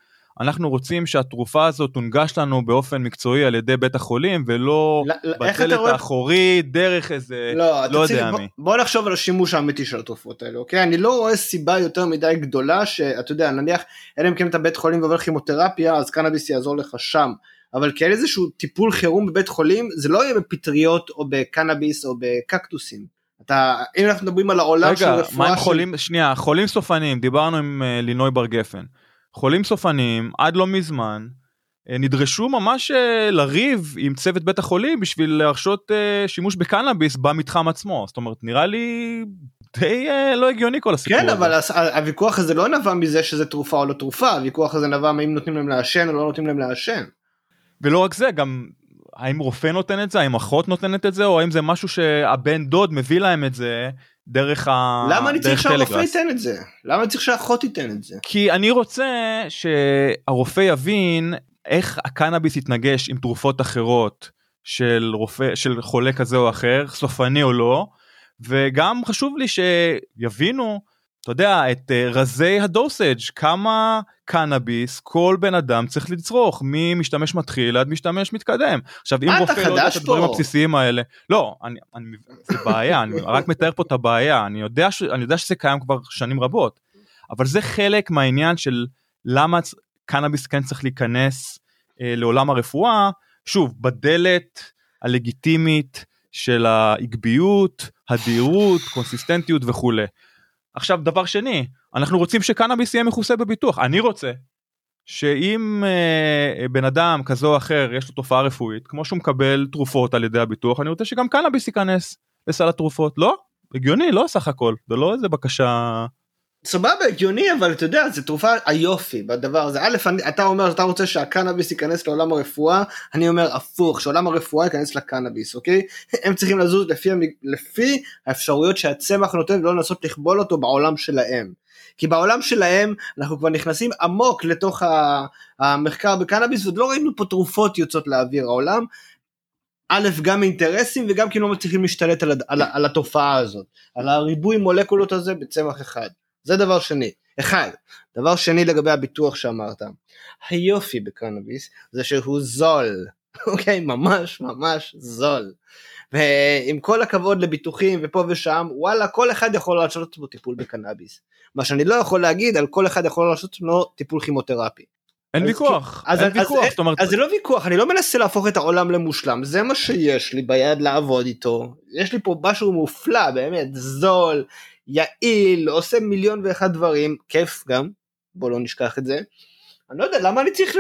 אנחנו רוצים שהתרופה הזאת תונגש לנו באופן מקצועי על ידי בית החולים ולא בדלת האחורית דרך איזה לא, לא יודע בוא, מי. בוא נחשוב על השימוש האמיתי של התרופות האלה אוקיי אני לא רואה סיבה יותר מדי גדולה שאתה יודע נניח אלא אם כן אתה בית חולים ועובר כימותרפיה אז קנאביס יעזור לך שם אבל כאל איזשהו טיפול חירום בבית חולים זה לא יהיה בפטריות או בקנאביס או בקקטוסים. אתה אם אנחנו מדברים על העולם רגע, של רפואה מה עם. חולים שנייה חולים סופניים דיברנו עם uh, לינוי בר גפן. חולים סופניים עד לא מזמן אה, נדרשו ממש אה, לריב עם צוות בית החולים בשביל להרשות אה, שימוש בקנאביס במתחם עצמו זאת אומרת נראה לי די לא הגיוני כל הסיפור כן הזה. אבל הוויכוח הזה לא נבע מזה שזה תרופה או לא תרופה הוויכוח הזה נבע מאם נותנים להם לעשן או לא נותנים להם לעשן. ולא רק זה גם האם רופא נותן את זה האם אחות נותנת את זה או האם זה משהו שהבן דוד מביא להם את זה דרך ה... למה אני צריך שהרופא ייתן את זה? למה אני צריך שהאחות תיתן את זה? כי אני רוצה שהרופא יבין איך הקנאביס יתנגש עם תרופות אחרות של רופא של חולה כזה או אחר סופני או לא וגם חשוב לי שיבינו אתה יודע את uh, רזי הדוסאג' כמה קנאביס כל בן אדם צריך לצרוך ממשתמש מתחיל עד משתמש מתקדם. עכשיו אם רופא לא יודע את הדברים הבסיסיים האלה לא אני, אני זה בעיה אני <laughs> רק מתאר פה את הבעיה אני יודע ש, אני יודע שזה קיים כבר שנים רבות אבל זה חלק מהעניין של למה קנאביס כן צריך להיכנס אה, לעולם הרפואה. שוב בדלת הלגיטימית של העקביות, הדהירות, קונסיסטנטיות וכולי. עכשיו דבר שני, אנחנו רוצים שקנאביס יהיה מכוסה בביטוח, אני רוצה שאם אה, בן אדם כזה או אחר יש לו תופעה רפואית, כמו שהוא מקבל תרופות על ידי הביטוח, אני רוצה שגם קנאביס ייכנס לסל התרופות, לא? הגיוני, לא סך הכל, זה לא איזה בקשה סבבה הגיוני אבל אתה יודע זה תרופה היופי בדבר הזה א' אתה אומר שאתה רוצה שהקנאביס ייכנס לעולם הרפואה אני אומר הפוך שעולם הרפואה ייכנס לקנאביס אוקיי הם צריכים לזוז לפי, לפי האפשרויות שהצמח נותן ולא לנסות לכבול אותו בעולם שלהם. כי בעולם שלהם אנחנו כבר נכנסים עמוק לתוך המחקר בקנאביס ועוד לא ראינו פה תרופות יוצאות לאוויר העולם. א' גם אינטרסים וגם כי לא מצליחים להשתלט על, על, על התופעה הזאת על הריבוי מולקולות הזה בצמח אחד. זה דבר שני. אחד. דבר שני לגבי הביטוח שאמרת. היופי בקנאביס זה שהוא זול. <laughs> אוקיי? ממש ממש זול. ועם כל הכבוד לביטוחים ופה ושם, וואלה, כל אחד יכול לעשות בו טיפול בקנאביס. מה שאני לא יכול להגיד, על כל אחד יכול לעשות לו טיפול כימותרפי. אין ויכוח, אז, אין אז, ויכוח, אז, זאת אומרת, אז זה לא ויכוח, אני לא מנסה להפוך את העולם למושלם, זה מה שיש לי ביד לעבוד איתו. יש לי פה משהו מופלא, באמת, זול, יעיל, עושה מיליון ואחד דברים, כיף גם, בוא לא נשכח את זה. אני לא יודע, למה אני צריך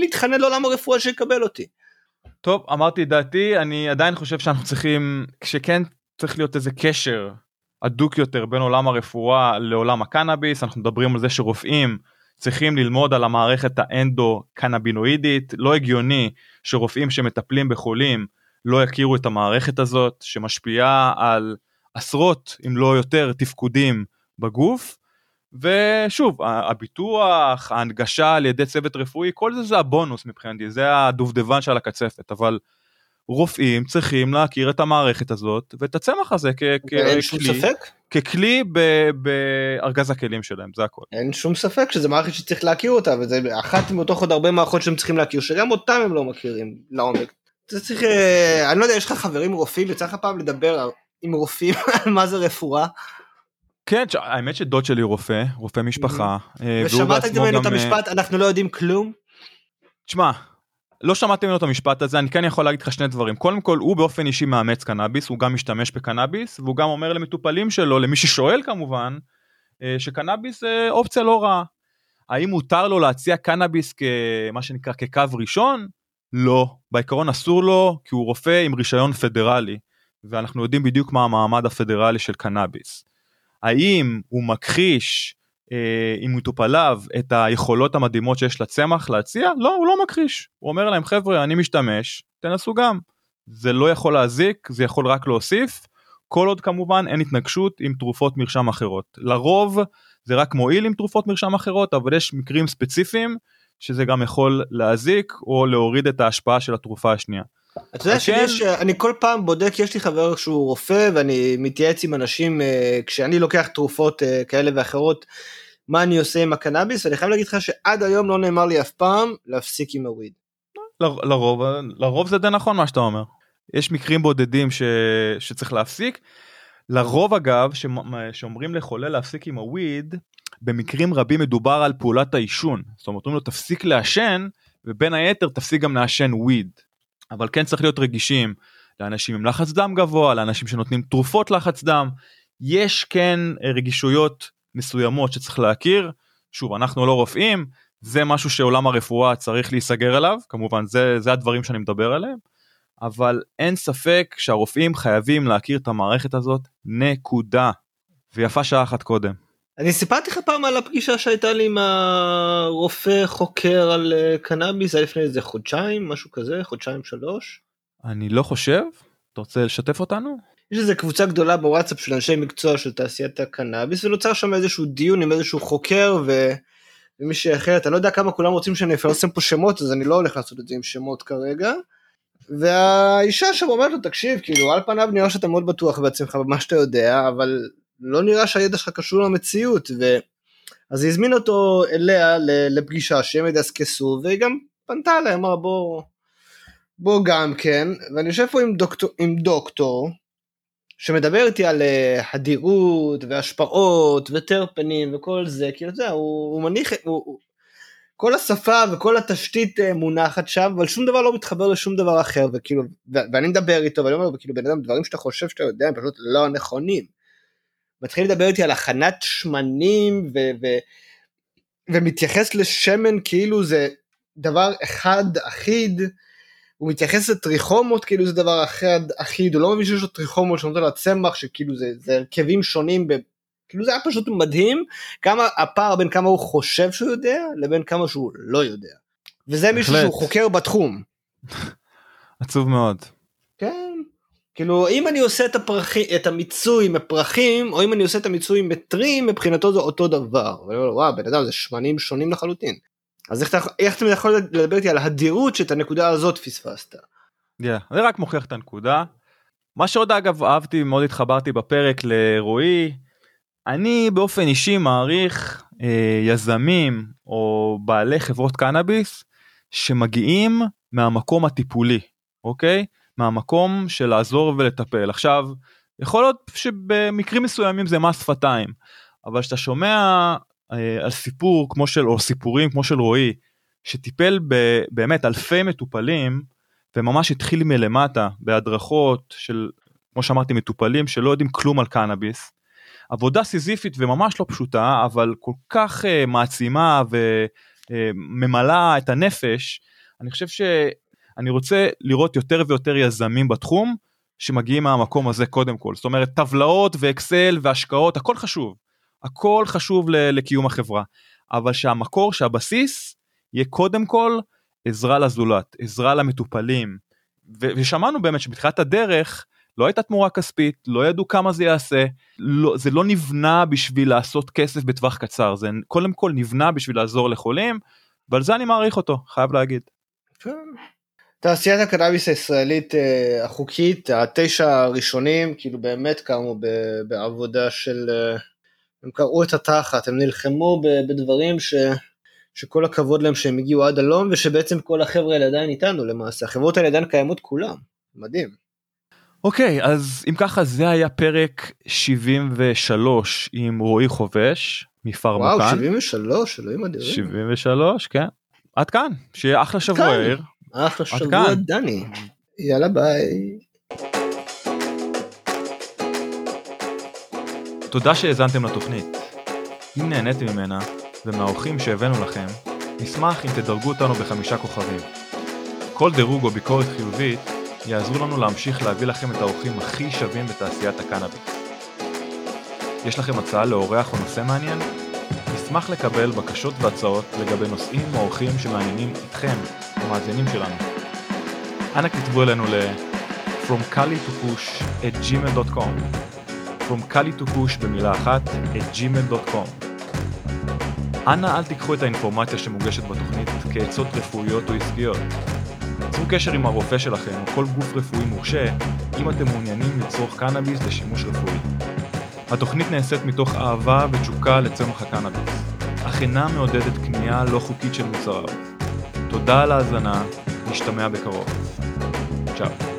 להתחנן לעולם הרפואה שיקבל אותי? טוב, אמרתי את דעתי, אני עדיין חושב שאנחנו צריכים, כשכן צריך להיות איזה קשר הדוק יותר בין עולם הרפואה לעולם הקנאביס, אנחנו מדברים על זה שרופאים צריכים ללמוד על המערכת האנדו-קנבינואידית, לא הגיוני שרופאים שמטפלים בחולים לא יכירו את המערכת הזאת שמשפיעה על עשרות אם לא יותר תפקודים בגוף ושוב הביטוח ההנגשה על ידי צוות רפואי כל זה זה הבונוס מבחינתי זה הדובדבן של הקצפת אבל רופאים צריכים להכיר את המערכת הזאת ואת הצמח הזה ככלי, ככלי בארגז הכלים שלהם זה הכל. אין שום ספק שזה מערכת שצריך להכיר אותה וזה אחת מתוך עוד הרבה מערכות שהם צריכים להכיר שגם אותם הם לא מכירים לעומק. זה צריך אה, אני לא יודע יש לך חברים רופאים יצא לך פעם לדבר עם רופאים על <laughs> מה זה רפואה. כן, האמת שדוד שלי רופא, רופא משפחה. אה, ושמעת ממנו את אה, המשפט אנחנו לא יודעים כלום? תשמע, לא שמעתי ממנו את המשפט הזה, אני כן יכול להגיד לך שני דברים. קודם כל, הוא באופן אישי מאמץ קנאביס, הוא גם משתמש בקנאביס, והוא גם אומר למטופלים שלו, למי ששואל כמובן, אה, שקנאביס זה אופציה לא רעה. האם מותר לו להציע קנאביס כמה שנקרא כקו ראשון? לא. בעיקרון אסור לו, כי הוא רופא עם רישיון פדרלי. ואנחנו יודעים בדיוק מה המעמד הפדרלי של קנאביס. האם הוא מכחיש אה, עם מטופליו את היכולות המדהימות שיש לצמח להציע? לא, הוא לא מכחיש. הוא אומר להם חבר'ה אני משתמש, תנסו גם. זה לא יכול להזיק, זה יכול רק להוסיף, כל עוד כמובן אין התנגשות עם תרופות מרשם אחרות. לרוב זה רק מועיל עם תרופות מרשם אחרות, אבל יש מקרים ספציפיים שזה גם יכול להזיק או להוריד את ההשפעה של התרופה השנייה. אתה יודע שיש, אני כל פעם בודק, יש לי חבר שהוא רופא ואני מתייעץ עם אנשים אה, כשאני לוקח תרופות אה, כאלה ואחרות, מה אני עושה עם הקנאביס, ואני חייב להגיד לך שעד היום לא נאמר לי אף פעם להפסיק עם הוויד. לרוב, לרוב זה די נכון מה שאתה אומר. יש מקרים בודדים ש... שצריך להפסיק. לרוב אגב, ש... שאומרים לחולה להפסיק עם הוויד, במקרים רבים מדובר על פעולת העישון. זאת אומרת, אומרים לו תפסיק לעשן, ובין היתר תפסיק גם לעשן וויד. אבל כן צריך להיות רגישים לאנשים עם לחץ דם גבוה, לאנשים שנותנים תרופות לחץ דם. יש כן רגישויות מסוימות שצריך להכיר. שוב, אנחנו לא רופאים, זה משהו שעולם הרפואה צריך להיסגר עליו, כמובן זה, זה הדברים שאני מדבר עליהם, אבל אין ספק שהרופאים חייבים להכיר את המערכת הזאת, נקודה. ויפה שעה אחת קודם. אני סיפרתי לך פעם על הפגישה שהייתה לי עם הרופא חוקר על אה, קנאביס, זה היה לפני איזה חודשיים, משהו כזה, חודשיים שלוש. אני לא חושב, אתה רוצה לשתף אותנו? יש איזה קבוצה גדולה בוואטסאפ של אנשי מקצוע של תעשיית הקנאביס ונוצר שם איזשהו דיון עם איזשהו חוקר ו... ומישהי אחרת, אני לא יודע כמה כולם רוצים שאני אפרסם פה שמות אז אני לא הולך לעשות את זה עם שמות כרגע. והאישה שם אומרת לו תקשיב כאילו על פניו נראה שאתה מאוד בטוח בעצמך במה שאתה יודע אבל לא נראה שהידע שלך קשור למציאות, ו... אז היא הזמינה אותו אליה לפגישה שהם ידסקסו, והיא גם פנתה אליי, אמרה בוא, בוא גם כן, ואני יושב פה עם דוקטור, עם דוקטור שמדבר איתי על uh, הדירות והשפעות וטרפנים וכל זה, כי אתה יודע, הוא, הוא מניח, הוא, הוא, כל השפה וכל התשתית אה, מונחת שם אבל שום דבר לא מתחבר לשום דבר אחר וכאילו ואני מדבר איתו ואני אומר כאילו בן אדם דברים שאתה חושב שאתה יודע הם פשוט לא נכונים. מתחיל לדבר איתי על הכנת שמנים ו- ו- ומתייחס לשמן כאילו זה דבר אחד אחיד. הוא מתייחס לטריכומות כאילו זה דבר אחד אחיד הוא לא מבין שיש לו טריכומות שנותן לצמח שכאילו זה, זה הרכבים שונים ב... כאילו זה היה פשוט מדהים כמה הפער בין כמה הוא חושב שהוא יודע לבין כמה שהוא לא יודע. וזה מישהו. שהוא חוקר בתחום. <laughs> עצוב מאוד. כאילו אם אני עושה את הפרחים את המיצוי מפרחים או אם אני עושה את המיצוי מטרים מבחינתו זה אותו דבר. ואני אומר וואו בן אדם זה שמנים שונים לחלוטין. אז איך אתה, איך אתה יכול לדבר איתי על הדהירות שאת הנקודה הזאת פספסת. Yeah, זה רק מוכיח את הנקודה. מה שעוד אגב אהבתי מאוד התחברתי בפרק לרועי אני באופן אישי מעריך אה, יזמים או בעלי חברות קנאביס שמגיעים מהמקום הטיפולי אוקיי מהמקום של לעזור ולטפל עכשיו יכול להיות שבמקרים מסוימים זה מס שפתיים אבל כשאתה שומע אה, על סיפור כמו של או סיפורים כמו של רועי שטיפל ב, באמת אלפי מטופלים וממש התחיל מלמטה בהדרכות של כמו שאמרתי מטופלים שלא יודעים כלום על קנאביס. עבודה סיזיפית וממש לא פשוטה אבל כל כך uh, מעצימה וממלאה uh, את הנפש אני חושב שאני רוצה לראות יותר ויותר יזמים בתחום שמגיעים מהמקום הזה קודם כל. זאת אומרת טבלאות ואקסל והשקעות הכל חשוב. הכל חשוב לקיום החברה. אבל שהמקור שהבסיס יהיה קודם כל עזרה לזולת עזרה למטופלים. ושמענו באמת שבתחילת הדרך לא הייתה תמורה כספית, לא ידעו כמה זה יעשה, לא, זה לא נבנה בשביל לעשות כסף בטווח קצר, זה קודם כל נבנה בשביל לעזור לחולים, ועל זה אני מעריך אותו, חייב להגיד. תעשיית הקנאביס הישראלית אה, החוקית, התשע הראשונים, כאילו באמת קמו בעבודה של, אה, הם קראו את התחת, הם נלחמו בדברים ש... שכל הכבוד להם שהם הגיעו עד הלום, ושבעצם כל החבר'ה האלה עדיין איתנו למעשה, החברות האלה עדיין קיימות כולם, מדהים. אוקיי, okay, אז אם ככה זה היה פרק 73 עם רועי חובש מפרמוקן. וואו, 73, אלוהים אדירים. 73, כן. עד כאן, שיהיה אחלה שבוע יאיר. אחלה שבוע דני. יאללה ביי. תודה שהאזנתם לתוכנית. אם נהניתם ממנה ומהאורחים שהבאנו לכם, נשמח אם תדרגו אותנו בחמישה כוכבים. כל דירוג או ביקורת חיובית יעזרו לנו להמשיך להביא לכם את האורחים הכי שווים בתעשיית הקנאביס. יש לכם הצעה לאורח או נושא מעניין? נשמח לקבל בקשות והצעות לגבי נושאים או אורחים שמעניינים אתכם, המאזינים שלנו. אנא כתבו אלינו ל- From Cali to Push at gmail.com From Cali to Push במילה אחת at gmail.com אנא אל תיקחו את האינפורמציה שמוגשת בתוכנית כעצות רפואיות או עסקיות. צרו קשר עם הרופא שלכם או כל גוף רפואי מורשה אם אתם מעוניינים לצרוך קנאביס לשימוש רפואי. התוכנית נעשית מתוך אהבה ותשוקה לצמח הקנאביס, אך אינה מעודדת קנייה לא חוקית של מוצריו. תודה על ההאזנה, נשתמע בקרוב. צ'או.